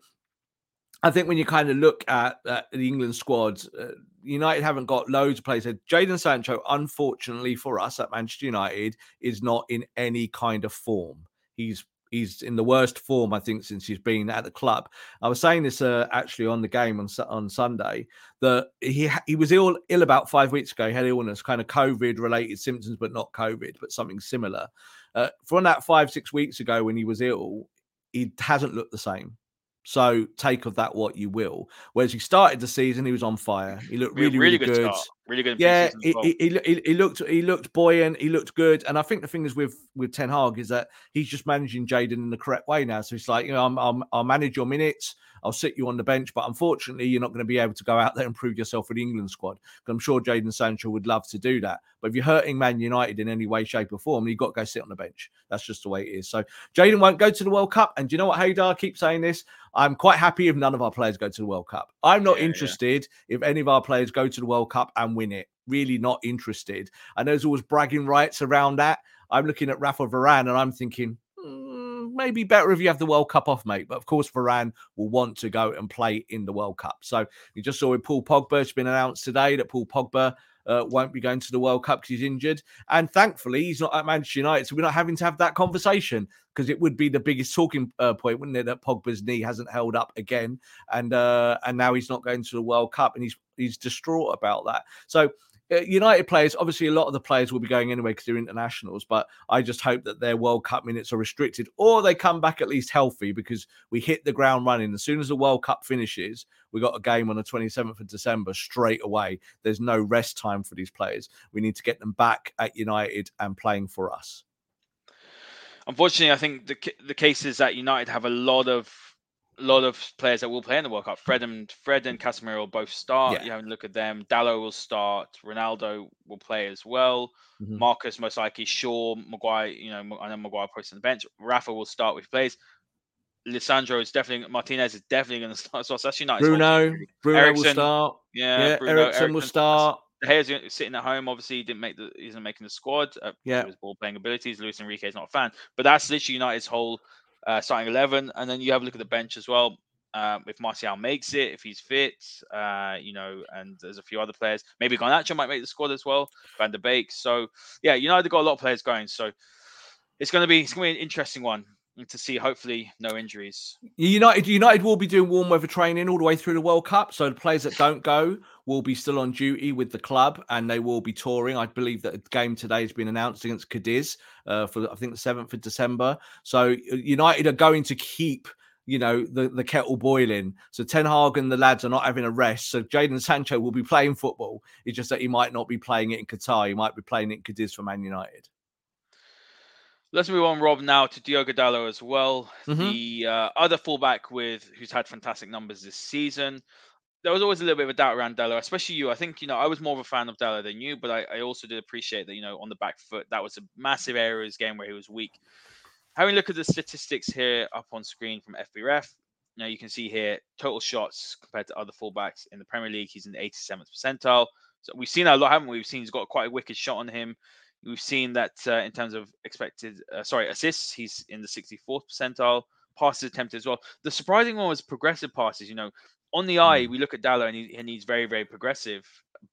I think when you kind of look at, at the England squad, uh, United haven't got loads of players. Jadon Sancho, unfortunately for us at Manchester United, is not in any kind of form. He's he's in the worst form I think since he's been at the club. I was saying this uh, actually on the game on on Sunday that he he was ill ill about five weeks ago. He had illness, kind of COVID related symptoms, but not COVID, but something similar. Uh, from that five six weeks ago when he was ill, he hasn't looked the same. So take of that what you will. Whereas he started the season, he was on fire. He looked really, really, really good. good.
Really good.
Yeah, he, well. he, he, he, looked he looked buoyant. He looked good. And I think the thing is with with Ten Hag is that he's just managing Jadon in the correct way now. So he's like, you know, I'm, I'm I'll manage your minutes. I'll sit you on the bench, but unfortunately, you're not going to be able to go out there and prove yourself for the England squad. I'm sure Jadon Sancho would love to do that. But if you're hurting Man United in any way, shape, or form, you've got to go sit on the bench. That's just the way it is. So Jadon won't go to the World Cup. And do you know what, Haider? I keep saying this. I'm quite happy if none of our players go to the World Cup. I'm not yeah, interested yeah. if any of our players go to the World Cup and win it. Really not interested. And there's always bragging rights around that. I'm looking at Rafa Varane and I'm thinking, maybe better if you have the World Cup off, mate. But of course, Varane will want to go and play in the World Cup. So you just saw with Paul Pogba, it's been announced today that Paul Pogba uh, won't be going to the World Cup because he's injured. And thankfully, he's not at Manchester United. So we're not having to have that conversation because it would be the biggest talking uh, point, wouldn't it? That Pogba's knee hasn't held up again. And uh, and now he's not going to the World Cup and he's he's distraught about that. So uh, United players, obviously, a lot of the players will be going anyway because they're internationals. But I just hope that their World Cup minutes are restricted, or they come back at least healthy because we hit the ground running as soon as the World Cup finishes. We got a game on the 27th of December straight away. There's no rest time for these players. We need to get them back at United and playing for us.
Unfortunately, I think the the case is that United have a lot of a lot of players that will play in the World Cup. Fred and Fred and Casemiro will both start. Yeah. You have a look at them. Dalot will start. Ronaldo will play as well. Mm-hmm. Marcus most likely. Shaw, Maguire. You know, I know Maguire puts on the bench. Rafa will start with plays. Lisandro is definitely Martinez is definitely going [laughs] to start. So that's United.
Bruno, Bruno Eriksen, will start.
Yeah, yeah
Bruno, Eriksen will start.
De Gea's sitting at home. Obviously, he didn't make the. He's not making the squad. Uh, yeah, his ball playing abilities. Luis Enrique is not a fan, but that's literally United's whole uh, starting 11. And then you have a look at the bench as well. Um, if Martial makes it, if he's fit, uh, you know, and there's a few other players. Maybe Garnacho might make the squad as well. Van der Beek. So yeah, United got a lot of players going. So it's going to be it's going to be an interesting one to see. Hopefully, no injuries.
United United will be doing warm weather training all the way through the World Cup. So the players that don't go will be still on duty with the club, and they will be touring. I believe that a game today has been announced against Cadiz uh, for I think the seventh of December. So uh, United are going to keep you know the, the kettle boiling. So Ten Hag and the lads are not having a rest. So Jadon Sancho will be playing football. It's just that he might not be playing it in Qatar. He might be playing it in Cadiz for Man United.
Let's move on, Rob, now to Diogo Dalot as well. Mm-hmm. The uh, other fullback with who's had fantastic numbers this season. There was always a little bit of a doubt around Dalot, especially you. I think you know I was more of a fan of Dalot than you, but I, I also did appreciate that you know on the back foot that was a massive area of his game where he was weak. Having a look at the statistics here up on screen from FBref, now you can see here total shots compared to other fullbacks in the Premier League. He's in the 87th percentile. So we've seen that a lot, haven't we? We've seen he's got quite a wicked shot on him. We've seen that uh, in terms of expected, uh, sorry, assists, he's in the 64th percentile. Passes attempted as well. The surprising one was progressive passes. You know, on the eye, mm. we look at Dalot and, he, and he's very, very progressive.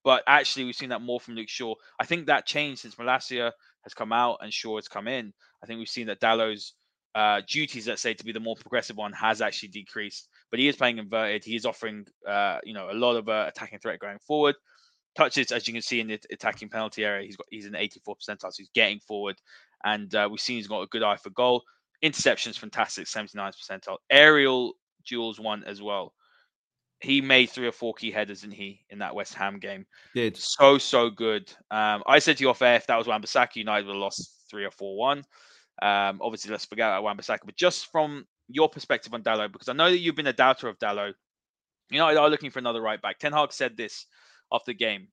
But actually, we've seen that more from Luke Shaw. I think that changed since Malacia has come out and Shaw has come in. I think we've seen that Dalot's uh, duties, let's say, to be the more progressive one, has actually decreased. But he is playing inverted. He is offering, uh, you know, a lot of uh, attacking threat going forward touches, as you can see in the attacking penalty area, he's got he's in 84 percentile, so he's getting forward, and uh, we've seen he's got a good eye for goal. Interceptions, fantastic, 79 percentile. Aerial duels, one as well. He made three or four key headers, didn't he, in that West Ham game?
Did
so so good. Um, I said to you off air, if that was Wan-Bissaka, United would have lost three or four one. Um, obviously, let's forget about Wan-Bissaka, but just from your perspective on Dalot, because I know that you've been a doubter of Dalot. United are looking for another right back. Ten Hag said this after the game,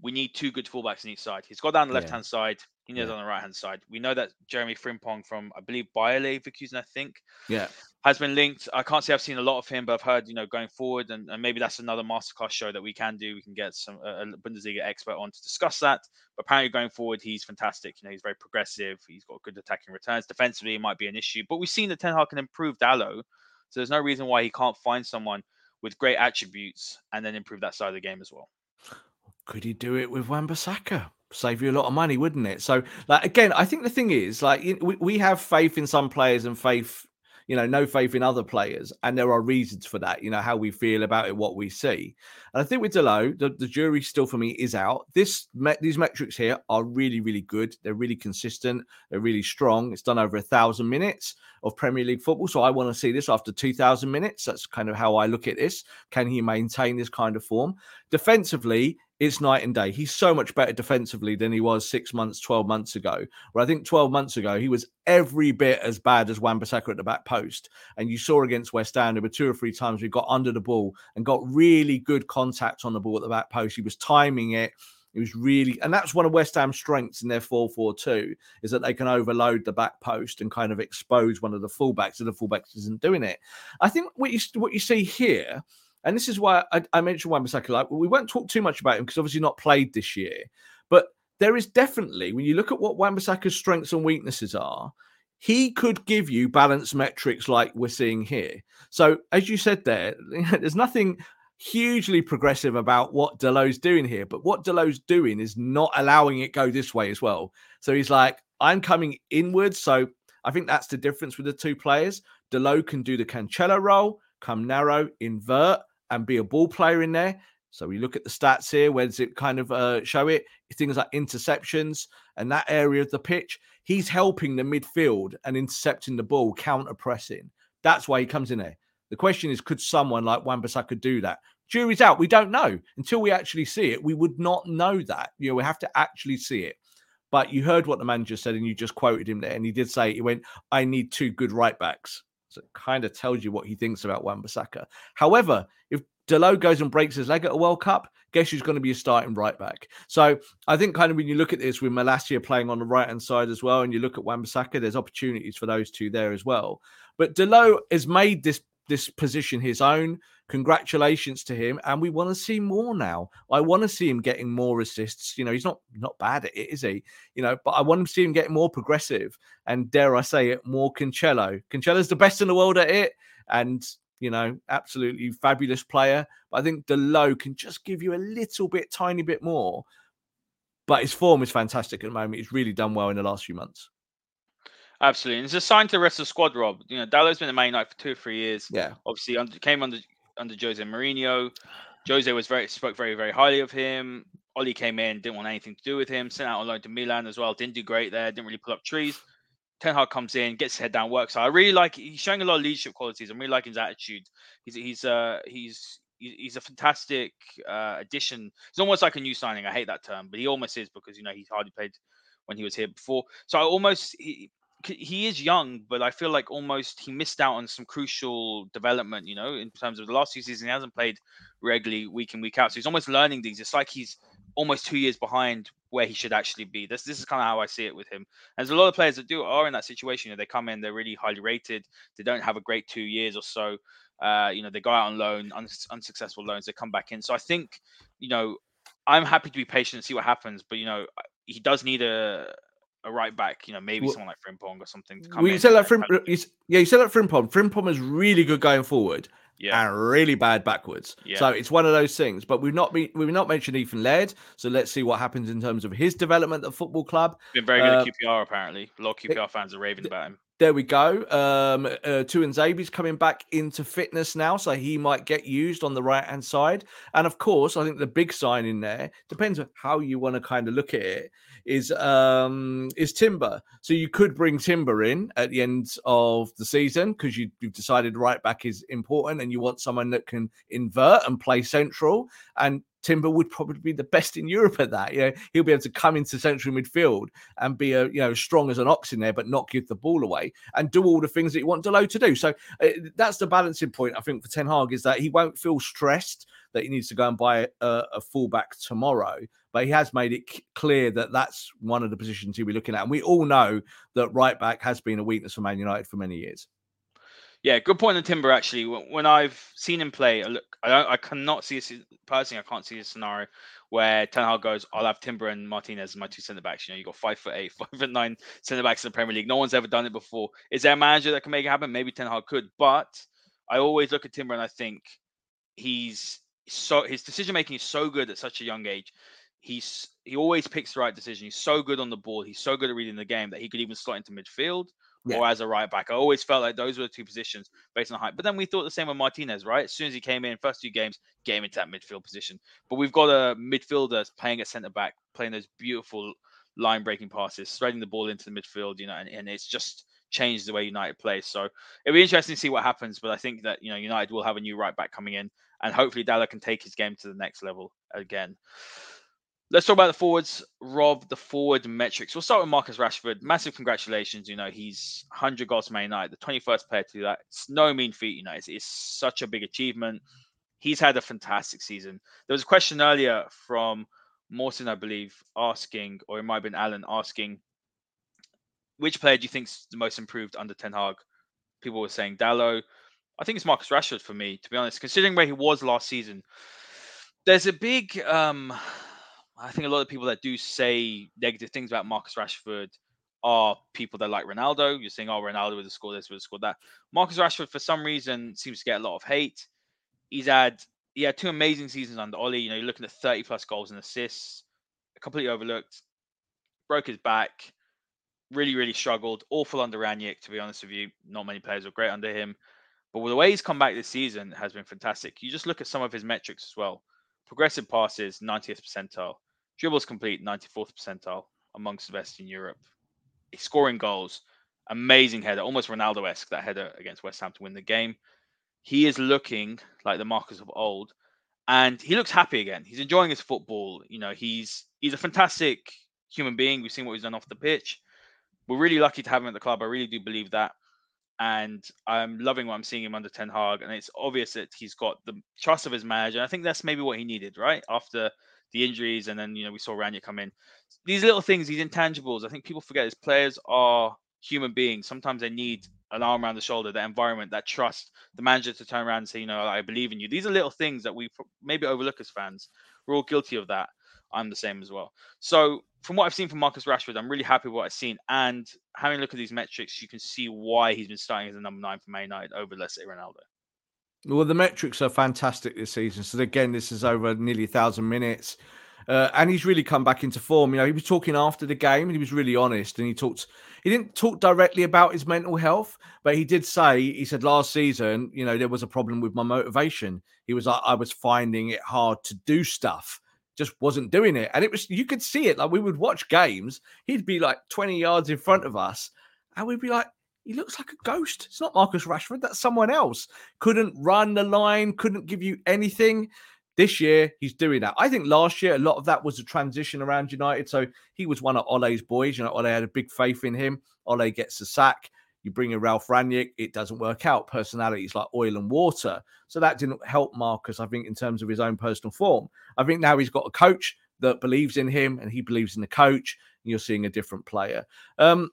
we need two good fullbacks on each side. He's got down the left hand side. He knows
Yeah.
on the right hand side. We know that Jeremy Frimpong from I believe Bayer Leverkusen, I think,
Yeah.
has been linked. I can't say I've seen a lot of him, but I've heard you know going forward, and, and maybe that's another masterclass show that we can do. We can get some a a Bundesliga expert on to discuss that. But apparently, going forward, he's fantastic. You know, he's very progressive. He's got good attacking returns. Defensively, it might be an issue, but we've seen that Ten Hag can improve Dalot, so there's no reason why he can't find someone with great attributes and then improve that side of the game as well.
Could he do it with Wan-Bissaka? Save you a lot of money, wouldn't it? So, like again, I think the thing is, like, we, we have faith in some players and faith, you know, no faith in other players, and there are reasons for that. You know how we feel about it, what we see, and I think with Dalot, the, the jury still for me is out. This these metrics here are really, really good. They're really consistent. They're really strong. It's done over a thousand minutes of Premier League football, so I want to see this after two thousand minutes. That's kind of how I look at this. Can he maintain this kind of form? Defensively, it's night and day. He's so much better defensively than he was six months, 12 months ago. Where I think 12 months ago, he was every bit as bad as Wan at the back post. And you saw against West Ham, there were two or three times we got under the ball and got really good contact on the ball at the back post. He was timing it. It was really, and that's one of West Ham's strengths in their 4 4 2 is that they can overload the back post and kind of expose one of the fullbacks, and the fullbacks isn't doing it. I think what you what you see here and this is why I, I mentioned Wan-Bissaka. Like we won't talk too much about him because obviously not played this year, but there is definitely when you look at what Wan-Bissaka's strengths and weaknesses are, he could give you balance metrics like we're seeing here. So as you said there, [laughs] there's nothing hugely progressive about what Dalot's doing here, but what Dalot's doing is not allowing it go this way as well. So he's like, I'm coming inwards. So I think that's the difference with the two players. Dalot can do the Cancelo role, come narrow, invert, and be a ball player in there. So we look at the stats here. Where does it kind of uh, show it? Things like interceptions and that area of the pitch. He's helping the midfield and intercepting the ball, counter pressing. That's why he comes in there. The question is, could someone like Wan-Bissaka do that? Jury's out. We don't know until we actually see it. We would not know that. You know, we have to actually see it. But you heard what the manager said, and you just quoted him there, and he did say he went, "I need two good right backs." So it kind of tells you what he thinks about Wan-Bissaka. However, if Dalot goes and breaks his leg at a World Cup, guess who's going to be a starting right back? So I think kind of when you look at this with Malacia playing on the right hand side as well, and you look at Wan-Bissaka, there's opportunities for those two there as well. But Dalot has made this this position his own. Congratulations to him, and we want to see more now. I want to see him getting more assists. You know, he's not not bad at it, is he? You know, but I want to see him getting more progressive, and dare I say it, more Cancelo. Cancelo's the best in the world at it, and you know, absolutely fabulous player. But I think Dalot can just give you a little bit, tiny bit more. But his form is fantastic at the moment. He's really done well in the last few months.
Absolutely, and it's a sign to the rest of the squad, Rob. You know, Dalot's been at Man United for two or three years.
Yeah,
Obviously, under, came under under Jose Mourinho. Jose was very spoke very very highly of him. Ole came in, didn't want anything to do with him. Sent out on loan to Milan as well. Didn't do great there. Didn't really pull up trees. Ten Hag comes in, gets his head down, works. I really like. He's showing a lot of leadership qualities. I'm really liking his attitude. He's he's uh he's he's a fantastic uh, addition. He's almost like a new signing. I hate that term, but he almost is because you know he hardly played when he was here before. So I almost he, he is young, but I feel like almost he missed out on some crucial development. You know, in terms of the last two seasons, he hasn't played regularly week in week out. So he's almost learning these. It's like he's almost two years behind where he should actually be. This this is kind of how I see it with him. And there's a lot of players that do are in that situation. You know, they come in, they're really highly rated. They don't have a great two years or so. Uh, you know, they go out on loan, un- unsuccessful loans. They come back in. So I think, you know, I'm happy to be patient and see what happens. But you know, he does need a a right back. You know, maybe
Well-
someone like Frimpong or something to come
well, you said that
and-
Frim, you, yeah, you said that Frimpong. Frimpong is really good going forward
yeah,
and really bad backwards.
Yeah.
So it's one of those things. But we've not been we've not mentioned Ethan Laird. So let's see what happens in terms of his development at football club.
been very good
uh,
at QPR apparently. A lot of QPR fans are raving about him.
There we go. Um, uh, Tuanzebe's coming back into fitness now, so he might get used on the right hand side. And of course, I think the big sign in there depends on how you want to kind of look at it. Is um is Timber? So you could bring Timber in at the end of the season because you, you've decided right back is important, and you want someone that can invert and play central. And Timber would probably be the best in Europe at that. Yeah, he'll be able to come into central midfield and be a you know strong as an ox in there, but not give the ball away and do all the things that you want Dalot to do. So uh, that's the balancing point I think for Ten Hag is that he won't feel stressed that he needs to go and buy a, a fullback tomorrow. But he has made it clear that that's one of the positions he'll be looking at. And we all know that right back has been a weakness for Man United for many years.
Yeah, good point on Timber. Actually, when I've seen him play, I look, I, I cannot see a, personally. I can't see a scenario where Ten Hag goes, "I'll have Timber and Martinez as my two centre backs." You know, you got five foot eight, [laughs] five foot nine centre backs in the Premier League. No one's ever done it before. Is there a manager that can make it happen? Maybe Ten Hag could, but I always look at Timber and I think he's so his decision making is so good at such a young age. He's he always picks the right decision. He's so good on the ball. He's so good at reading the game that he could even slot into midfield yeah. or as a right back. I always felt like those were the two positions based on height. But then we thought the same with Martinez, right? As soon as he came in, first two games, game into that midfield position. But we've got a midfielder playing at centre back, playing those beautiful line breaking passes, threading the ball into the midfield, you know, and, and it's just changed the way United plays. So it'll be interesting to see what happens. But I think that you know United will have a new right back coming in, and hopefully Dalot can take his game to the next level again. Let's talk about the forwards. Rob, the forward metrics. We'll start with Marcus Rashford. Massive congratulations. You know, he's 100 goals Man United, the 21st player to do that. It's no mean feat. You know, it's, it's such a big achievement. He's had a fantastic season. There was a question earlier from Morton, I believe, asking, or it might have been Alan asking, which player do you think is the most improved under Ten Hag? People were saying Dalot. I think it's Marcus Rashford for me, to be honest, considering where he was last season. There's a big um, I think a lot of people that do say negative things about Marcus Rashford are people that like Ronaldo. You're saying, oh, Ronaldo would have scored this, would have scored that. Marcus Rashford, for some reason, seems to get a lot of hate. He's had he had two amazing seasons under Ole. You know, you're looking at 30 plus goals and assists, completely overlooked. Broke his back, really, really struggled. Awful under Rangnick, to be honest with you. Not many players were great under him. But the way he's come back this season has been fantastic. You just look at some of his metrics as well. Progressive passes, 90th percentile. Dribbles complete, 94th percentile amongst the best in Europe. He's scoring goals. Amazing header, almost Ronaldo esque, that header against West Ham to win the game. He is looking like the Marcus of old, and he looks happy again. He's enjoying his football. You know, he's he's a fantastic human being. We've seen what he's done off the pitch. We're really lucky to have him at the club. I really do believe that. And I'm loving what I'm seeing him under Ten Hag. And it's obvious that he's got the trust of his manager. I think that's maybe what he needed, right? After the injuries, and then you know we saw Rangnick come in. These little things, these intangibles, I think people forget is players are human beings. Sometimes they need an arm around the shoulder, that environment, that trust, the manager to turn around and say, you know, I believe in you. These are little things that we maybe overlook as fans. We're all guilty of that. I'm the same as well. So from what I've seen from Marcus Rashford, I'm really happy with what I've seen. And having a look at these metrics, you can see why he's been starting as a number nine for Man United over, let's say, Ronaldo.
Well, the metrics are fantastic this season. So again, this is over nearly a thousand minutes. Uh, and he's really come back into form. You know, he was talking after the game and he was really honest. And he talked, he didn't talk directly about his mental health, but he did say, he said last season, you know, there was a problem with my motivation. He was like, I was finding it hard to do stuff, just wasn't doing it. And it was, you could see it. Like we would watch games, he'd be like 20 yards in front of us, and we'd be like, he looks like a ghost. It's not Marcus Rashford. That's someone else. Couldn't run the line, couldn't give you anything. This year, he's doing that. I think last year, a lot of that was a transition around United. So he was one of Ole's boys. You know, Ole had a big faith in him. Ole gets the sack. You bring in Ralph Rangnick, it doesn't work out. Personalities like oil and water. So that didn't help Marcus, I think, in terms of his own personal form. I think now he's got a coach that believes in him and he believes in the coach. And you're seeing a different player. Um,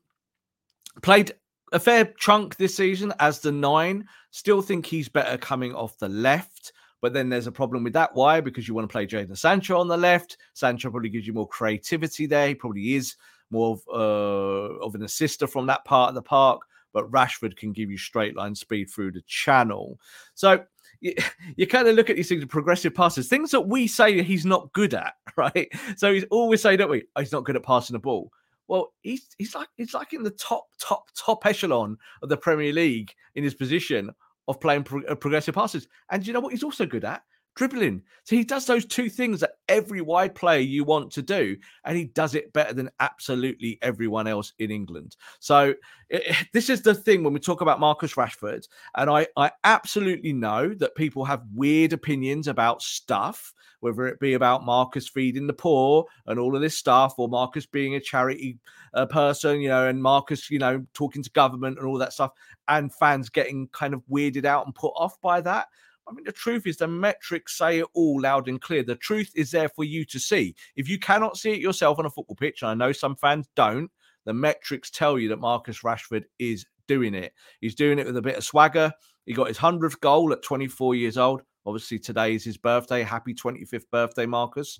played a fair chunk this season as the nine. Still think he's better coming off the left. But then there's a problem with that. Why? Because you want to play Jadon Sancho on the left. Sancho probably gives you more creativity there. He probably is more of, uh, of an assister from that part of the park. But Rashford can give you straight line speed through the channel. So [laughs] you, you kind of look at these things, progressive passes, things that we say he's not good at, [laughs] right? So he's always saying, don't we? Oh, he's not good at passing the ball. Well, he's he's like he's like in the top top top echelon of the Premier League in his position of playing pro- uh, progressive passes. And you know what? He's also good at dribbling. So he does those two things that every wide player you want to do, and he does it better than absolutely everyone else in England. So it, this is the thing when we talk about Marcus Rashford, and I, I absolutely know that people have weird opinions about stuff, whether it be about Marcus feeding the poor and all of this stuff, or Marcus being a charity uh, person, you know, and Marcus, you know, talking to government and all that stuff, and fans getting kind of weirded out and put off by that. I mean, the truth is the metrics say it all loud and clear. The truth is there for you to see. If you cannot see it yourself on a football pitch, and I know some fans don't, the metrics tell you that Marcus Rashford is doing it. He's doing it with a bit of swagger. He got his 100th goal at 24 years old. Obviously, today is his birthday. Happy 25th birthday, Marcus.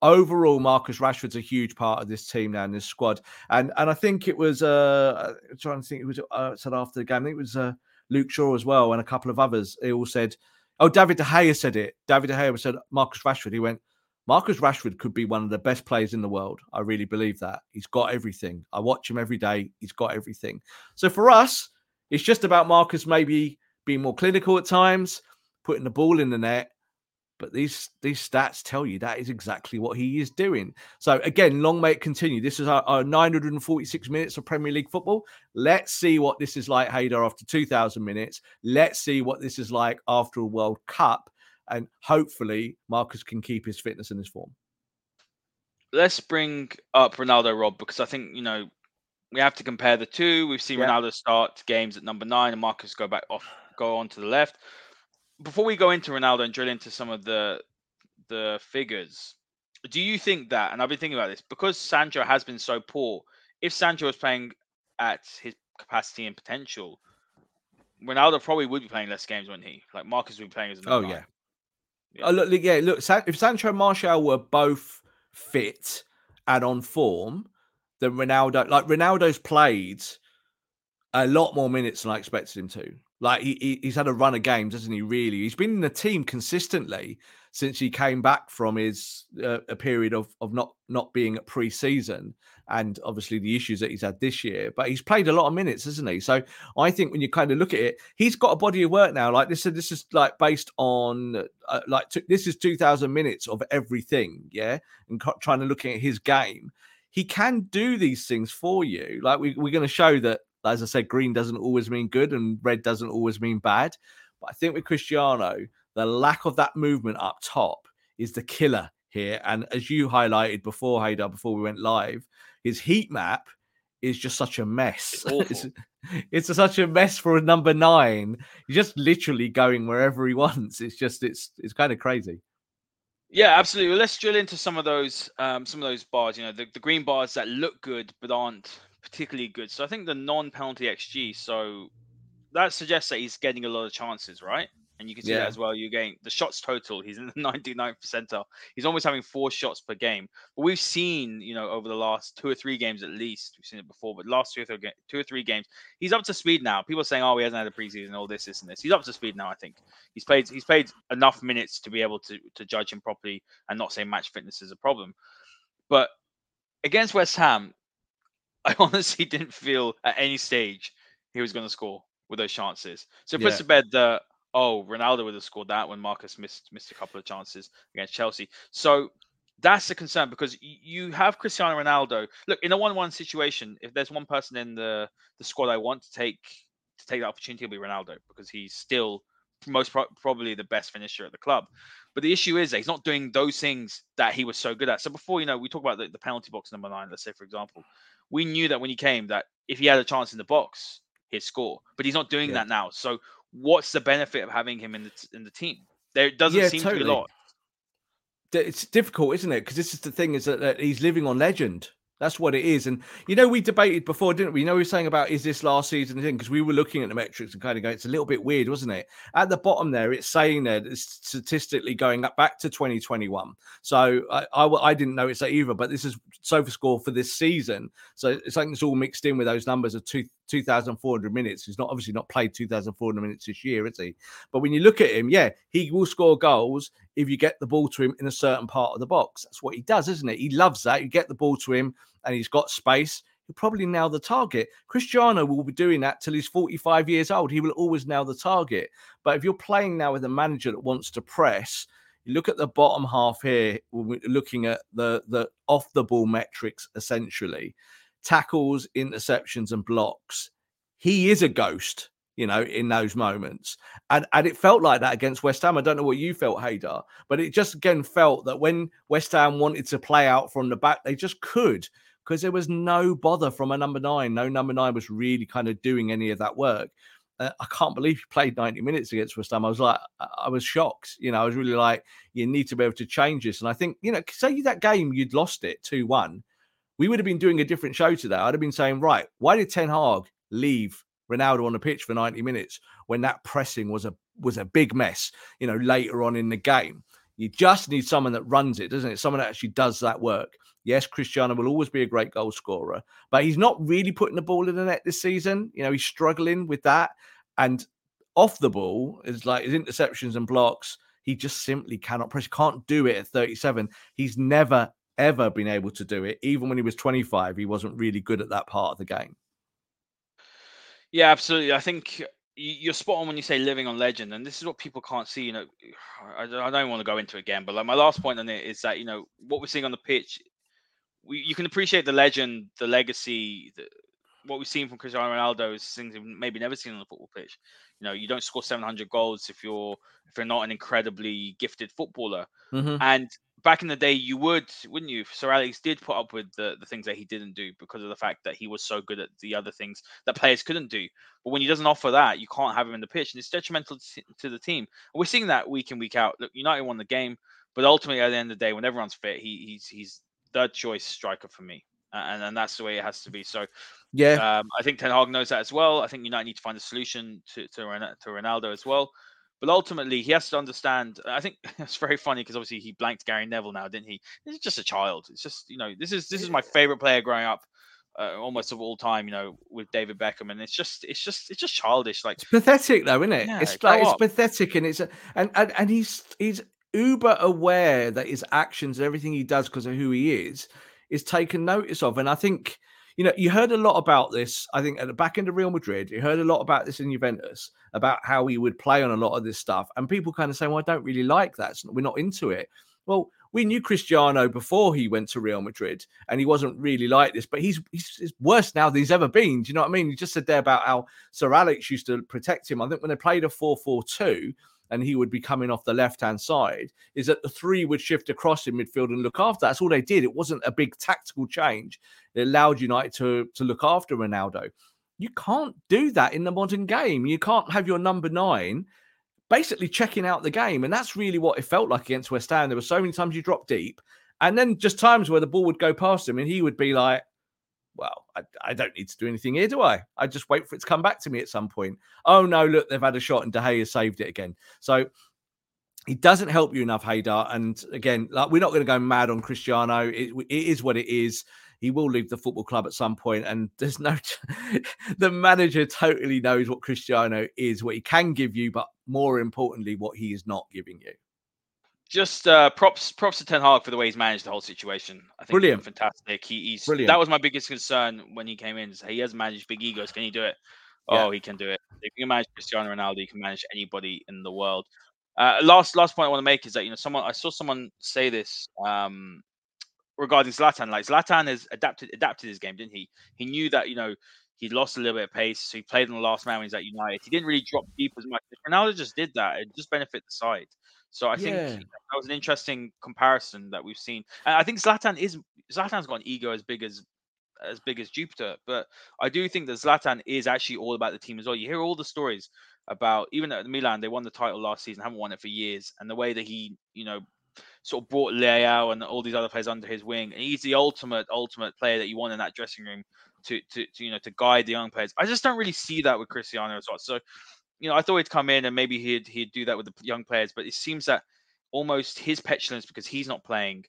Overall, Marcus Rashford's a huge part of this team now in this squad, and and I think it was uh I'm trying to think it was uh, said after the game. I think it was uh, Luke Shaw as well, and a couple of others. They all said, "Oh, David De Gea said it." David De Gea said Marcus Rashford. He went, Marcus Rashford could be one of the best players in the world. I really believe that. He's got everything. I watch him every day. He's got everything. So for us, it's just about Marcus maybe being more clinical at times, putting the ball in the net. But these these stats tell you that is exactly what he is doing. So again, long may it continue. This is our, our 946 minutes of Premier League football. Let's see what this is like, Haider, after 2,000 minutes. Let's see what this is like after a World Cup, and hopefully Marcus can keep his fitness and his form.
Let's bring up Ronaldo, Rob, because I think you know we have to compare the two. We've seen yeah. Ronaldo start games at number nine, and Marcus go back off, go on to the left before we go into Ronaldo and drill into some of the the figures, do you think that? And I've been thinking about this because Sancho has been so poor. If Sancho was playing at his capacity and potential, Ronaldo probably would be playing less games, wouldn't he? Like Marcus would be playing as.
Oh yeah. yeah. Uh, oh look, yeah, look. If Sancho and Martial were both fit and on form, then Ronaldo, like Ronaldo's played a lot more minutes than I expected him to. Like he, he's had a run of games, hasn't he? Really, he's been in the team consistently since he came back from his uh, a period of of not not being at pre-season, and obviously the issues that he's had this year. But he's played a lot of minutes, hasn't he? So I think when you kind of look at it, he's got a body of work now. Like this, this is like based on uh, like t- this is two thousand minutes of everything, yeah, and co- trying to look at his game. He can do these things for you. Like we, we're going to show that as I said, green doesn't always mean good and red doesn't always mean bad. But I think with Cristiano, the lack of that movement up top is the killer here. And as you highlighted before, Haider, before we went live, his heat map is just such a mess. It's, [laughs] it's, it's, such a mess for a number nine. He's just literally going wherever he wants. It's just it's it's kind of crazy.
Yeah, absolutely. Well, let's drill into some of those um, some of those bars. You know, the, the green bars that look good but aren't particularly good. So I think the non-penalty xG. So that suggests that he's getting a lot of chances, right? And you can see yeah. that as well. You're getting the shots total. He's in the [laughs] 99th percentile. He's almost having four shots per game. But we've seen, you know, over the last two or three games at least, we've seen it before. But last two or three, two or three games, he's up to speed now. People are saying, "Oh, he hasn't had a preseason, all this, this, and this." He's up to speed now. I think he's played. He's played enough minutes to be able to to judge him properly and not say match fitness is a problem. But against West Ham, [laughs] I honestly didn't feel at any stage he was going to score with those chances. So it puts yeah. to bed that oh, Ronaldo would have scored that when Marcus missed missed a couple of chances against Chelsea. So that's a concern because you have Cristiano Ronaldo. Look, in a one-one situation, if there's one person in the the squad I want to take to take that opportunity, it'll be Ronaldo because he's still most pro- probably the best finisher at the club. But the issue is that he's not doing those things that he was so good at. So before, you know, we talk about the, the penalty box number nine, let's say, for example, we knew that when he came that if he had a chance in the box, he'd score. But he's not doing yeah. that now. So what's the benefit of having him in the in the team? There doesn't yeah, seem totally. to be a lot.
It's difficult, isn't it? Because this is the thing: is that, that he's living on legend. That's what it is. And you know, we debated before, didn't we? You know, we were saying about is this last season thing because we were looking at the metrics and kind of going, it's a little bit weird, wasn't it? At the bottom there, it's saying that it's statistically going up back to 2021. So I, I, I didn't notice that either, but this is SofaScore for this season. So it's like it's all mixed in with those numbers of two, 2,400 minutes. He's not obviously not played 2,400 minutes this year, is he? But when you look at him, yeah, he will score goals if you get the ball to him in a certain part of the box. That's what he does, isn't it? He loves that. You get the ball to him and he's got space, he'll probably nail the target. Cristiano will be doing that till he's 45 years old. He will always nail the target. But if you're playing now with a manager that wants to press, you look at the bottom half here, we're looking at the, the off the ball metrics essentially tackles, interceptions, and blocks. He is a ghost you know, in those moments. And and it felt like that against West Ham. I don't know what you felt, Haider, but it just again felt that when West Ham wanted to play out from the back, they just could because there was no bother from a number nine. No number nine was really kind of doing any of that work. uh, I can't believe he played 90 minutes against West Ham. I was like, I was shocked. You know, I was really like, you need to be able to change this. And I think, you know, say that game you'd lost it 2 1, we would have been doing a different show today. I'd have been saying, right, why did Ten Hag leave Ronaldo on the pitch for 90 minutes when that pressing was a was a big mess, you know, later on in the game? You just need someone that runs it, doesn't it? Someone that actually does that work. Yes, Cristiano will always be a great goal scorer, but he's not really putting the ball in the net this season. You know, he's struggling with that. And off the ball is like his interceptions and blocks. He just simply cannot press. Can't do it at 37. He's never ever been able to do it. Even when he was 25, he wasn't really good at that part of the game.
Yeah, absolutely. I think you're spot on when you say living on legend, and this is what people can't see. You know, [sighs] I, don't want to go into it again, but like my last point on it is that you know what we're seeing on the pitch we, you can appreciate the legend, the legacy, the, what we've seen from Cristiano Ronaldo is things we've maybe never seen on the football pitch. You know, you don't score 700 goals if you're if you're not an incredibly gifted footballer. Mm-hmm. And back in the day, you would, wouldn't you? Sir Alex did put up with the, the things that he didn't do because of the fact that he was so good at the other things that players couldn't do. But when he doesn't offer that, you can't have him in the pitch, and it's detrimental to, the team. And we're seeing that week in week out. Look, United won the game, but ultimately at the end of the day, when everyone's fit, he, he's he's third choice striker for me. And, and that's the way it has to be. So,
yeah,
um, I think Ten Hag knows that as well. I think United need to find a solution to to, to Ronaldo as well. But ultimately, he has to understand. I think [laughs] it's very funny because obviously he blanked Gary Neville now, didn't he? This is just a child. It's just you know this is this is my favorite player growing up. Uh, almost of all time, you know, with David Beckham, and it's just, it's just, it's just childish. Like
it's pathetic, though, isn't it? Yeah, it's like it's pathetic, and it's and and and he's he's uber aware that his actions everything he does because of who he is is taken notice of. And I think, you know, you heard a lot about this, I think, at the back end of Real Madrid. You heard a lot about this in Juventus, about how he would play on a lot of this stuff. And people kind of say, well, I don't really like that. We're not into it. Well, we knew Cristiano before he went to Real Madrid, and he wasn't really like this, but he's, he's, he's worse now than he's ever been. Do you know what I mean? You just said there about how Sir Alex used to protect him. I think when they played a 4 4 2, and he would be coming off the left hand side, is that the three would shift across in midfield and look after. That's all they did. It wasn't a big tactical change. It allowed United to, to look after Ronaldo. You can't do that in the modern game. You can't have your number nine basically checking out the game. And that's really what it felt like against West Ham. There were so many times you dropped deep, and then just times where the ball would go past him and he would be like, well, I, I, don't need to do anything here, do I? I just wait for it to come back to me at some point. Oh no, look, they've had a shot and De Gea saved it again. So he doesn't help you enough, Haider. And again, like we're not going to go mad on Cristiano. It, it is what it is. He will leave the football club at some point, and [laughs] there's no. [laughs] the manager totally knows what Cristiano is, what he can give you, but more importantly, what he is not giving you
just uh, props props to Ten Hag for the way he's managed the whole situation. I think
brilliant,
fantastic. He, he's brilliant. That was my biggest concern when he came in. He has managed big egos. Can he do it? Yeah. Oh, he can do it. If you can manage Cristiano Ronaldo, you can manage anybody in the world. Uh, last last point I want to make is that you know someone I saw someone say this um, regarding Zlatan. Like Zlatan has adapted adapted his game, didn't he? He knew that you know he lost a little bit of pace, so he played in the last man when he's at United. He didn't really drop deep as much. Ronaldo just did that. It just benefit the side. So I think that was an interesting comparison that we've seen. And I think Zlatan is Zlatan's got an ego as big as as big as Jupiter, but I do think that Zlatan is actually all about the team as well. You hear all the stories about even at Milan, they won the title last season, haven't won it for years, and the way that he, you know, sort of brought Leao and all these other players under his wing. And he's the ultimate, ultimate player that you want in that dressing room to, to, to you know, to guide the young players. I just don't really see that with Cristiano as well. So you know, I thought he'd come in and maybe he'd he'd do that with the young players, but it seems that almost his petulance because he's not playing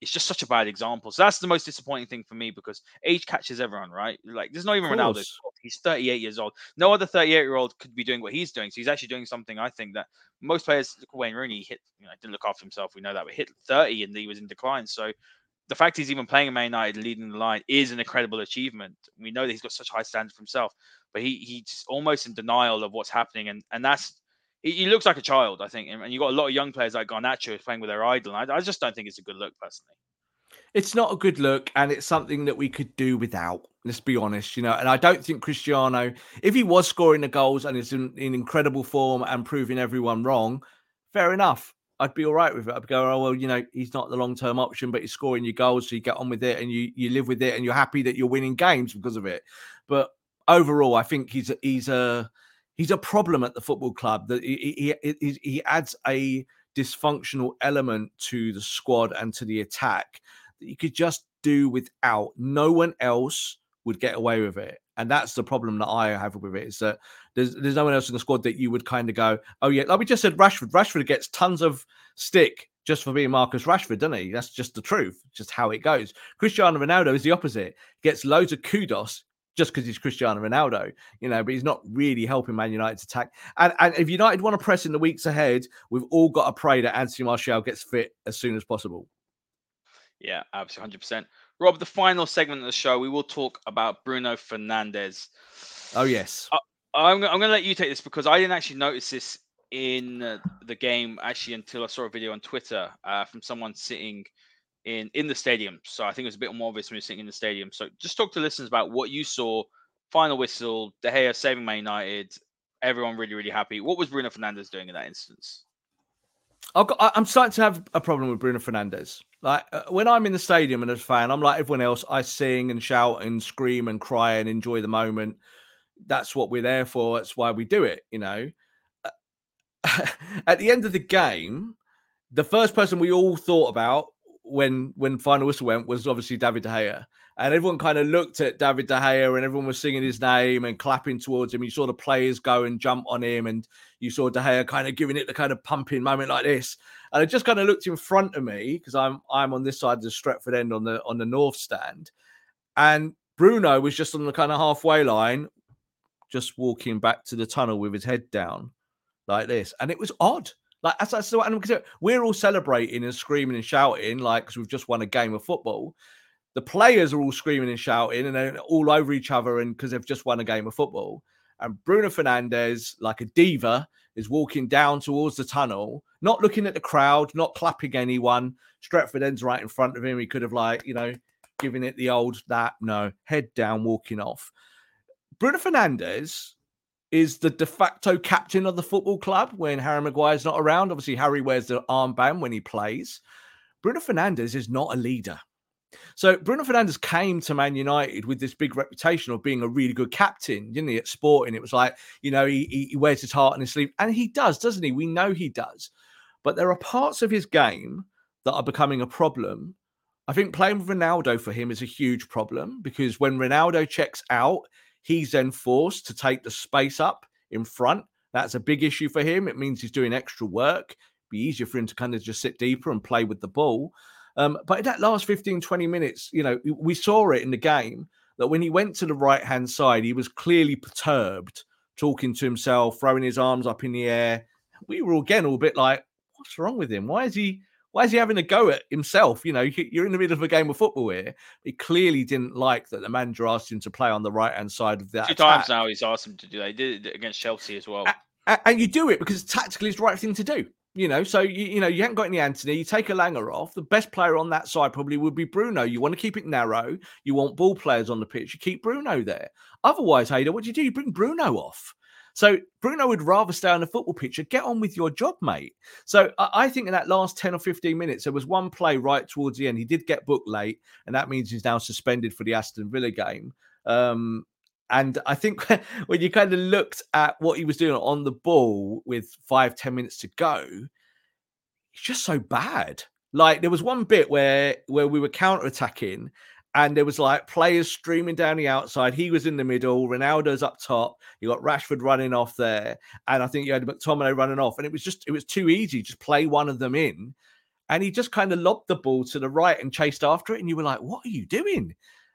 it's just such a bad example. So that's the most disappointing thing for me because age catches everyone, right? Like there's not even Ronaldo. He's 38 years old. No other 38 year old could be doing what he's doing. So he's actually doing something I think that most players, Wayne Rooney hit, you know, didn't look after himself. We know that, but hit 30 and he was in decline. So the fact he's even playing in Man United, leading the line, is an incredible achievement. We know that he's got such high standards for himself but he he's almost in denial of what's happening, and and that's he, he looks like a child, I think. And, and you got a lot of young players like Garnacho playing with their idol. I, I just don't think it's a good look, personally.
It's not a good look, and it's something that we could do without. Let's be honest, you know. And I don't think Cristiano, if he was scoring the goals and is in, in incredible form and proving everyone wrong, fair enough. I'd be all right with it. I'd go, oh well, you know, he's not the long term option, but he's scoring your goals, so you get on with it and you you live with it, and you're happy that you're winning games because of it. But overall, I think he's a, he's a he's a problem at the football club. That he, he, he, he adds a dysfunctional element to the squad and to the attack that you could just do without. No one else would get away with it. And that's the problem that I have with it is that there's there's no one else in the squad that you would kind of go, oh yeah, like we just said, Rashford. Rashford gets tons of stick just for being Marcus Rashford, doesn't he? That's just the truth, just how it goes. Cristiano Ronaldo is the opposite. Gets loads of kudos just because he's Cristiano Ronaldo, you know, but he's not really helping Man United's attack. And, and if United want to press in the weeks ahead, we've all got to pray that Anthony Martial gets fit as soon as possible.
Yeah, absolutely, 100%. Rob, the final segment of the show, we will talk about Bruno Fernandes.
Oh, yes.
I, am I'm going to let you take this because I didn't actually notice this in uh, the game actually until I saw a video on Twitter uh, from someone sitting in in the stadium. So I think it was a bit more obvious when you're sitting in the stadium. So just talk to listeners about what you saw. Final whistle, De Gea saving Man United. Everyone really, really happy. What was Bruno Fernandes doing in that instance?
Got, I'm starting to have a problem with Bruno Fernandes. Like uh, when I'm in the stadium and as a fan, I'm like everyone else. I sing and shout and scream and cry and enjoy the moment. That's what we're there for. That's why we do it. You know. At the end of the game, the first person we all thought about when when final whistle went was obviously David De Gea, and everyone kind of looked at David De Gea, and everyone was singing his name and clapping towards him. You saw the players go and jump on him, and you saw De Gea kind of giving it the kind of pumping moment like this. And I just kind of looked in front of me because I'm I'm on this side of the Stretford end on the on the north stand, and Bruno was just on the kind of halfway line, just walking back to the tunnel with his head down like this, and it was odd. Like as I said, we're all celebrating and screaming and shouting, like because we've just won a game of football. The players are all screaming and shouting and they're all over each other, and because they've just won a game of football. And Bruno Fernandes, like a diva, is walking down towards the tunnel, not looking at the crowd, not clapping anyone. Stretford ends right in front of him. He could have, like, you know, giving it the old that, no, head down, walking off. Bruno Fernandes is the de facto captain of the football club when Harry Maguire's not around. Obviously, Harry wears the armband when he plays. Bruno Fernandes is not a leader. So Bruno Fernandes came to Man United with this big reputation of being a really good captain, didn't he? At Sporting, it was like you know he, he wears his heart on his sleeve, and he does, doesn't he? We know he does. But there are parts of his game that are becoming a problem. I think playing with Ronaldo for him is a huge problem because when Ronaldo checks out, He's then forced to take the space up in front. That's a big issue for him. It means he's doing extra work. Be easier for him to kind of just sit deeper and play with the ball. Um, but in that last 15, 20 minutes, you know, we saw it in the game that when he went to the right hand side, he was clearly perturbed, talking to himself, throwing his arms up in the air. We were again all a bit like, what's wrong with him? Why is he why is he having a go at himself? You know, you're in the middle of a game of football here. He clearly didn't like that the manager asked him to play on the right hand side of that.
Two attack. times now he's asked him to do that. He did it against Chelsea as well.
And, and you do it because tactically it's the right thing to do. You know, so you, you know you haven't got any Antony. You take Elanga off. The best player on that side probably would be Bruno. You want to keep it narrow. You want ball players on the pitch. You keep Bruno there. Otherwise, Haider, what do you do? You bring Bruno off. So Bruno would rather stay on the football pitch get on with your job, mate. So I think in that last 10 or 15 minutes, there was one play right towards the end. He did get booked late, and that means he's now suspended for the Aston Villa game. Um, and I think [laughs] when you kind of looked at what he was doing on the ball with five, 10 minutes to go, he's just so bad. Like there was one bit where where we were counter attacking and there was like players streaming down the outside. He was in the middle. Ronaldo's up top. You got Rashford running off there, and I think you had McTominay running off. And it was just it was too easy. Just play one of them in, and he just kind of lobbed the ball to the right and chased after it. And you were like, "What are you doing?"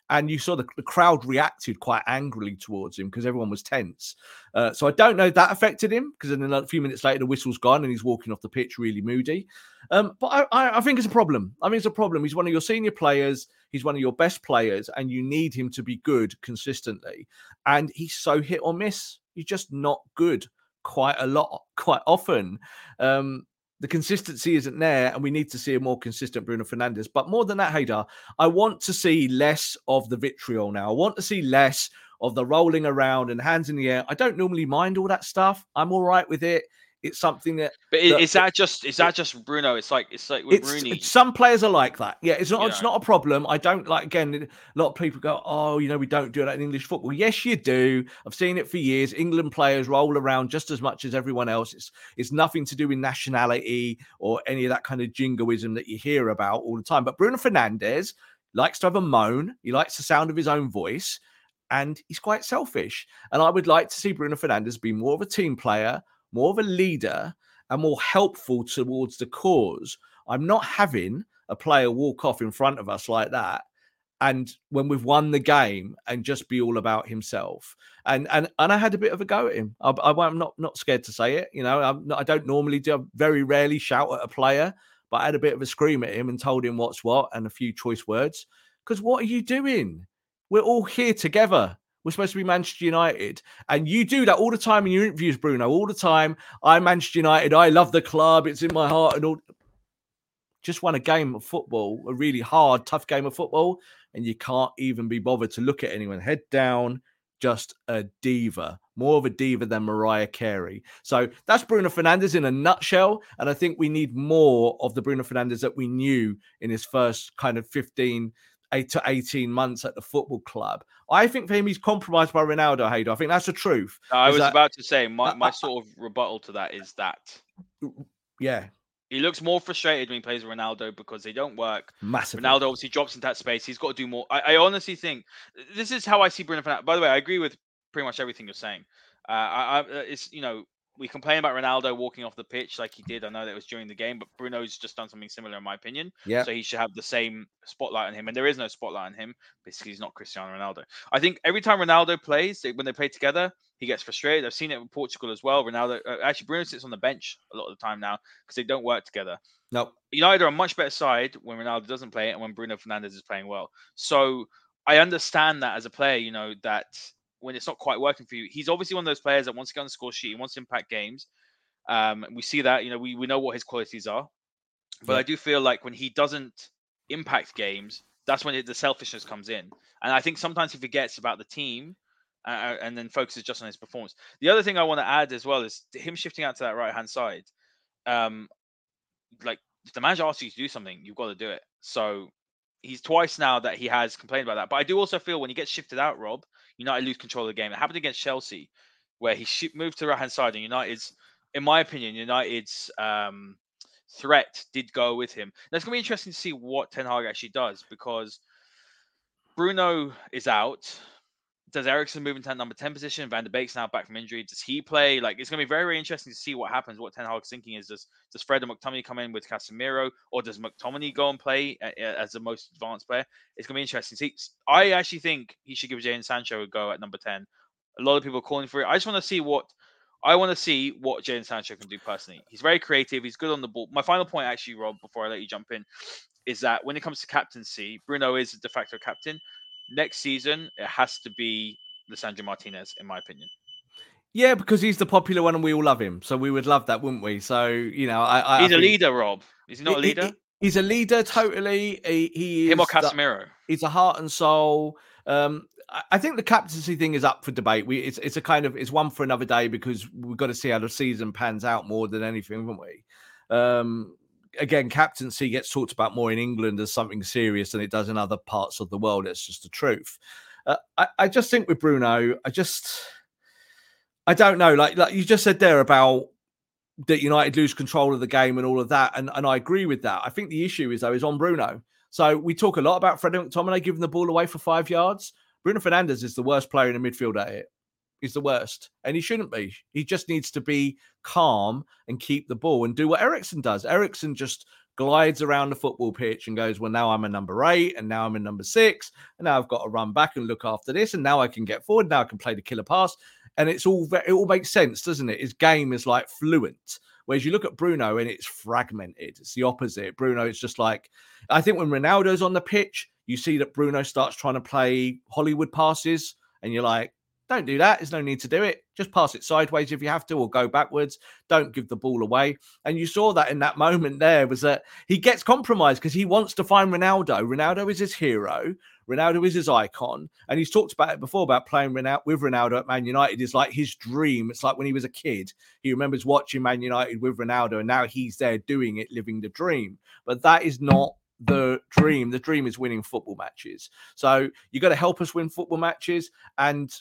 And you saw the, the crowd reacted quite angrily towards him because everyone was tense. Uh, so I don't know that affected him because then a few minutes later the whistle's gone and he's walking off the pitch really moody. Um, but I, I, I, think it's a problem. I think it's a problem. He's one of your senior players. He's one of your best players, and you need him to be good consistently. And he's so hit or miss. He's just not good quite a lot, quite often. Um, the consistency isn't there, and we need to see a more consistent Bruno Fernandes. But more than that, Haider, I want to see less of the vitriol now. I want to see less of the rolling around and hands in the air. I don't normally mind all that stuff. I'm all right with it. It's something that.
But is, that, is that just is that just Bruno? It's like it's like with
it's,
Rooney.
Some players are like that. Yeah, it's not.
You
it's
know.
not a problem. I don't like. Again, a lot of people go, "Oh, you know, we don't do that in English football." Yes, you do. I've seen it for years. England players roll around just as much as everyone else. It's it's nothing to do with nationality or any of that kind of jingoism that you hear about all the time. But Bruno Fernandes likes to have a moan. He likes the sound of his own voice, and he's quite selfish. And I would like to see Bruno Fernandes be more of a team player, more of a leader and more helpful towards the cause. I'm not having a player walk off in front of us like that. And when we've won the game and just be all about himself, and and and I had a bit of a go at him. I, I, am not not scared to say it. You know, I'm not, I don't normally do. I very rarely shout at a player, but I had a bit of a scream at him and told him what's what and a few choice words. Because what are you doing? We're all here together. We're supposed to be Manchester United. And you do that all the time in your interviews, Bruno, all the time. I'm Manchester United. I love the club. It's in my heart. And all. Just won a game of football, a really hard, tough game of football. And you can't even be bothered to look at anyone. Head down, just a diva, more of a diva than Mariah Carey. So that's Bruno Fernandes in a nutshell. And I think we need more of the Bruno Fernandes that we knew in his first kind of 15, eight to 18 months at the football club. I think for him, he's compromised by Ronaldo, Haydo. I think that's the truth.
I was
that,
about to say, my, my sort of rebuttal to that is that.
Yeah.
He looks more frustrated when he plays with Ronaldo because they don't work.
Massive.
Ronaldo obviously drops into that space. He's got to do more. I, I honestly think this is how I see Bruno Fernandes. By the way, I agree with pretty much everything you're saying. Uh, I, I, it's you know we complain about Ronaldo walking off the pitch like he did. I know that was during the game, but Bruno's just done something similar in my opinion.
Yeah.
So he should have the same spotlight on him, and there is no spotlight on him. Basically, he's not Cristiano Ronaldo. I think every time Ronaldo plays, when they play together, he gets frustrated. I've seen it in Portugal as well. Ronaldo, uh, actually, Bruno sits on the bench a lot of the time now because they don't work together.
No.
United are a much better side when Ronaldo doesn't play and when Bruno Fernandes is playing well. So I understand that as a player, you know, that when it's not quite working for you, he's obviously one of those players that wants to get on the score sheet, he wants to impact games. Um, we see that, you know, we, we know what his qualities are. But
Yeah.
I do feel like when he doesn't impact games, that's when it, the selfishness comes in. And I think sometimes he forgets about the team uh, and then focuses just on his performance. The other thing I want to add as well is him shifting out to that right hand side. Um, like if the manager asks you to do something, you've got to do it. So he's twice now that he has complained about that. But I do also feel when he gets shifted out, Rob, United lose control of the game. It happened against Chelsea, where he moved to the right hand side, and United's, in my opinion, United's um, threat did go with him. Now, it's gonna be interesting to see what Ten Hag actually does because Bruno is out. Does Eriksen move into that number 10 position? Van der Beek's now back from injury. Does he play? Like, it's going to be very, very interesting to see what happens. What Ten Hag's thinking is does, does Fred and McTominay come in with Casemiro or does McTominay go and play as the most advanced player? It's going to be interesting. See, I actually think he should give Jadon Sancho a go at number 10. A lot of people are calling for it. I just want to see what. I want to see what Jadon Sancho can do personally. He's very creative. He's good on the ball. My final point, actually, Rob, before I let you jump in, is that when it comes to captaincy, Bruno is de facto captain. Next season, it has to be Lisandro Martinez, in my opinion.
Yeah, because he's the popular one and we all love him. So we would love that, wouldn't we? So, you know, I. I
He's
I
a leader, Rob. Is he not a
He- he-
leader?
he's a leader, totally. He, he is.
Him or
the-
Casemiro?
he's a heart and soul. Um, I- I think the captaincy thing is up for debate. We it's it's a kind of it's one for another day because we've got to see how the season pans out more than anything, haven't we? Um, again, captaincy gets talked about more in England as something serious than it does in other parts of the world. It's just the truth. Uh, I, I just think with Bruno, I just I don't know. Like like you just said there about that United lose control of the game and all of that, and and I agree with that. I think the issue is though is on Bruno. So we talk a lot about Freddie McTominay giving the ball away for five yards. Bruno Fernandes is the worst player in the midfield at it. He's the worst, and he shouldn't be. He just needs to be calm and keep the ball and do what Eriksen does. Eriksen just glides around the football pitch and goes, "Well, now I'm a number eight, and now I'm a number six, and now I've got to run back and look after this, and now I can get forward. Now I can play the killer pass." And it's all it all makes sense, doesn't it? His game is like fluent. Whereas you look at Bruno and it's fragmented. It's the opposite. Bruno is just like I think when Ronaldo's on the pitch, you see that Bruno starts trying to play Hollywood passes, and you're like, Don't do that. There's no need to do it. Just pass it sideways if you have to, or go backwards. Don't give the ball away. And you saw that in that moment there was that he gets compromised because he wants to find Ronaldo. Ronaldo is his hero. Ronaldo is his icon. And he's talked about it before about playing Ronaldo, with Ronaldo at Man United is like his dream. It's like when he was a kid, he remembers watching Man United with Ronaldo, and now he's there doing it, living the dream. But that is not the dream. The dream is winning football matches. So you got to help us win football matches. And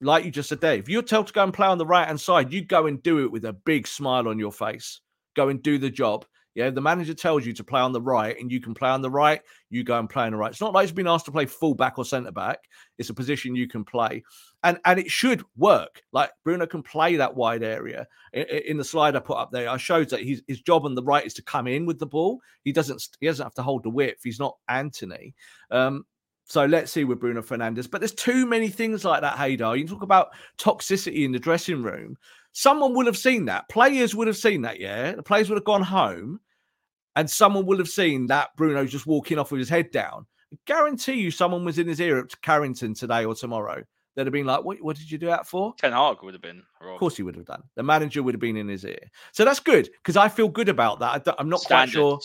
like you just said, Dave, you're told to go and play on the right hand side, you go and do it with a big smile on your face. Go and do the job. Yeah, the manager tells you to play on the right and you can play on the right, you go and play on the right. It's not like it's been asked to play full back or centre back. It's a position you can play. And and it should work. Like Bruno can play that wide area. In, the slide I put up there, I showed that his, his job on the right is to come in with the ball. He doesn't he doesn't have to hold the width. He's not Antony. Um, so let's see with Bruno Fernandes. But there's too many things like that, Haider. You talk about toxicity in the dressing room. Someone would have seen that. Players would have seen that, yeah. The players would have gone home and someone would have seen that Bruno's just walking off with his head down. I guarantee you someone was in his ear at Carrington today or tomorrow. They'd have been like, what, what did you do that for?
Ten Hag would have been.
Rob. Of course he would have done. The manager would have been in his ear. So that's good because I feel good about that. I am not
Standards.
quite sure.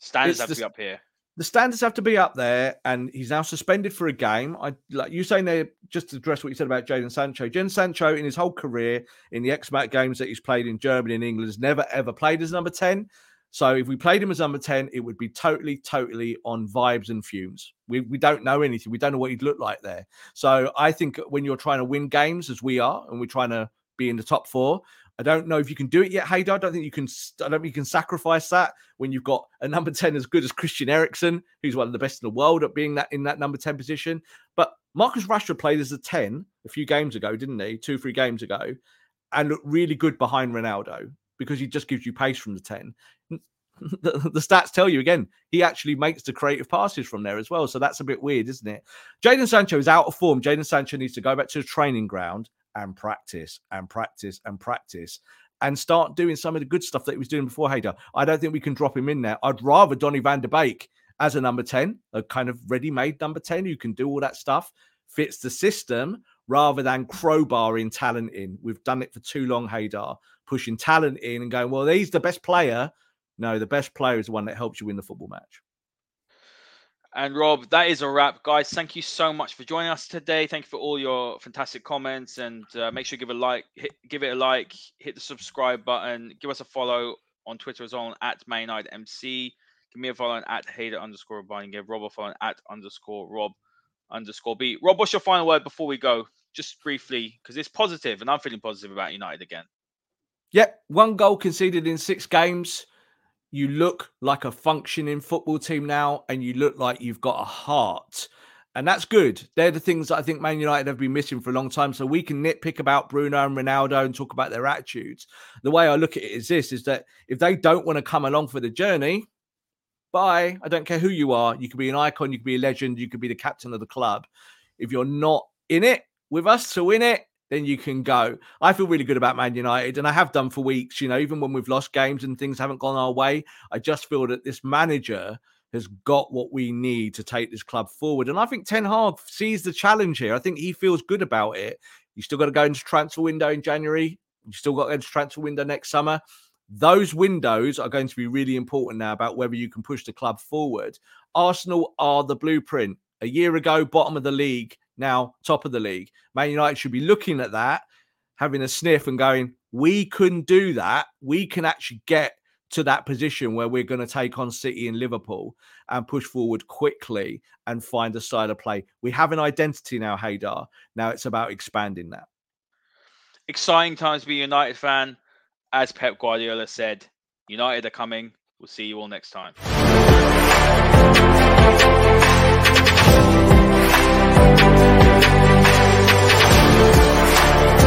Standards have the, to be up here
the standards have to be up there, and he's now suspended for a game. I like you saying there just to address what you said about Jadon Sancho. Jadon Sancho, in his whole career, in the X-Mat games that he's played in Germany and England, has never ever played as number 10. So if we played him as number 10, it would be totally, totally on vibes and fumes. We, we don't know anything. We don't know what he'd look like there. So I think when you're trying to win games, as we are, and we're trying to be in the top four, I don't know if you can do it yet, Haider. I don't think you can. I don't think you can sacrifice that when you've got a number ten as good as Christian Eriksen, who's one of the best in the world at being that in that number ten position. But Marcus Rashford played as a ten a few games ago, didn't he? Two, three games ago, and looked really good behind Ronaldo because he just gives you pace from the ten. [laughs] The, the, stats tell you again, he actually makes the creative passes from there as well. So that's a bit weird, isn't it? Jadon Sancho is out of form. Jadon Sancho needs to go back to the training ground and practice and practice and practice and start doing some of the good stuff that he was doing before Haider. I don't think we can drop him in there. I'd rather Donny van der Beek as a number 10, a kind of ready made number 10 who can do all that stuff, fits the system rather than crowbarring talent in. We've done it for too long, Haider, pushing talent in and going, well, he's the best player. No, the best player is the one that helps you win the football match.
And Rob, that is a wrap, guys. Thank you so much for joining us today. Thank you for all your fantastic comments, and uh, make sure you give a like, hit, give it a like, hit the subscribe button, give us a follow on Twitter as well at United MC. Give me a follow on at Haider underscore and give Rob a follow on at underscore Rob underscore B. Rob, what's your final word before we go? Just briefly, because it's positive, and I'm feeling positive about United again.
Yep, one goal conceded in six games you look like a functioning football team now and you look like you've got a heart. And that's good. They're the things that I think Man United have been missing for a long time. So we can nitpick about Bruno and Ronaldo and talk about their attitudes. The way I look at it is this is that if they don't want to come along for the journey, bye. I don't care who you are. You could be an icon, you could be a legend, you could be the captain of the club. If you're not in it with us to win it, then you can go. I feel really good about Man United, and I have done for weeks. You know, even when we've lost games and things haven't gone our way, I just feel that this manager has got what we need to take this club forward. And I think Ten Hag sees the challenge here. I think he feels good about it. You still got to go into transfer window in January. You still got to go into transfer window next summer. Those windows are going to be really important now about whether you can push the club forward. Arsenal are the blueprint. A year ago, bottom of the league now top of the league. Man United should be looking at that, having a sniff and going, we couldn't do that. We can actually get to that position where we're going to take on City and Liverpool and push forward quickly and find a side of play. We have an identity now, Haider. Now it's about expanding that.
Exciting times to be a United fan. As Pep Guardiola said, United are coming. We'll see you all next time.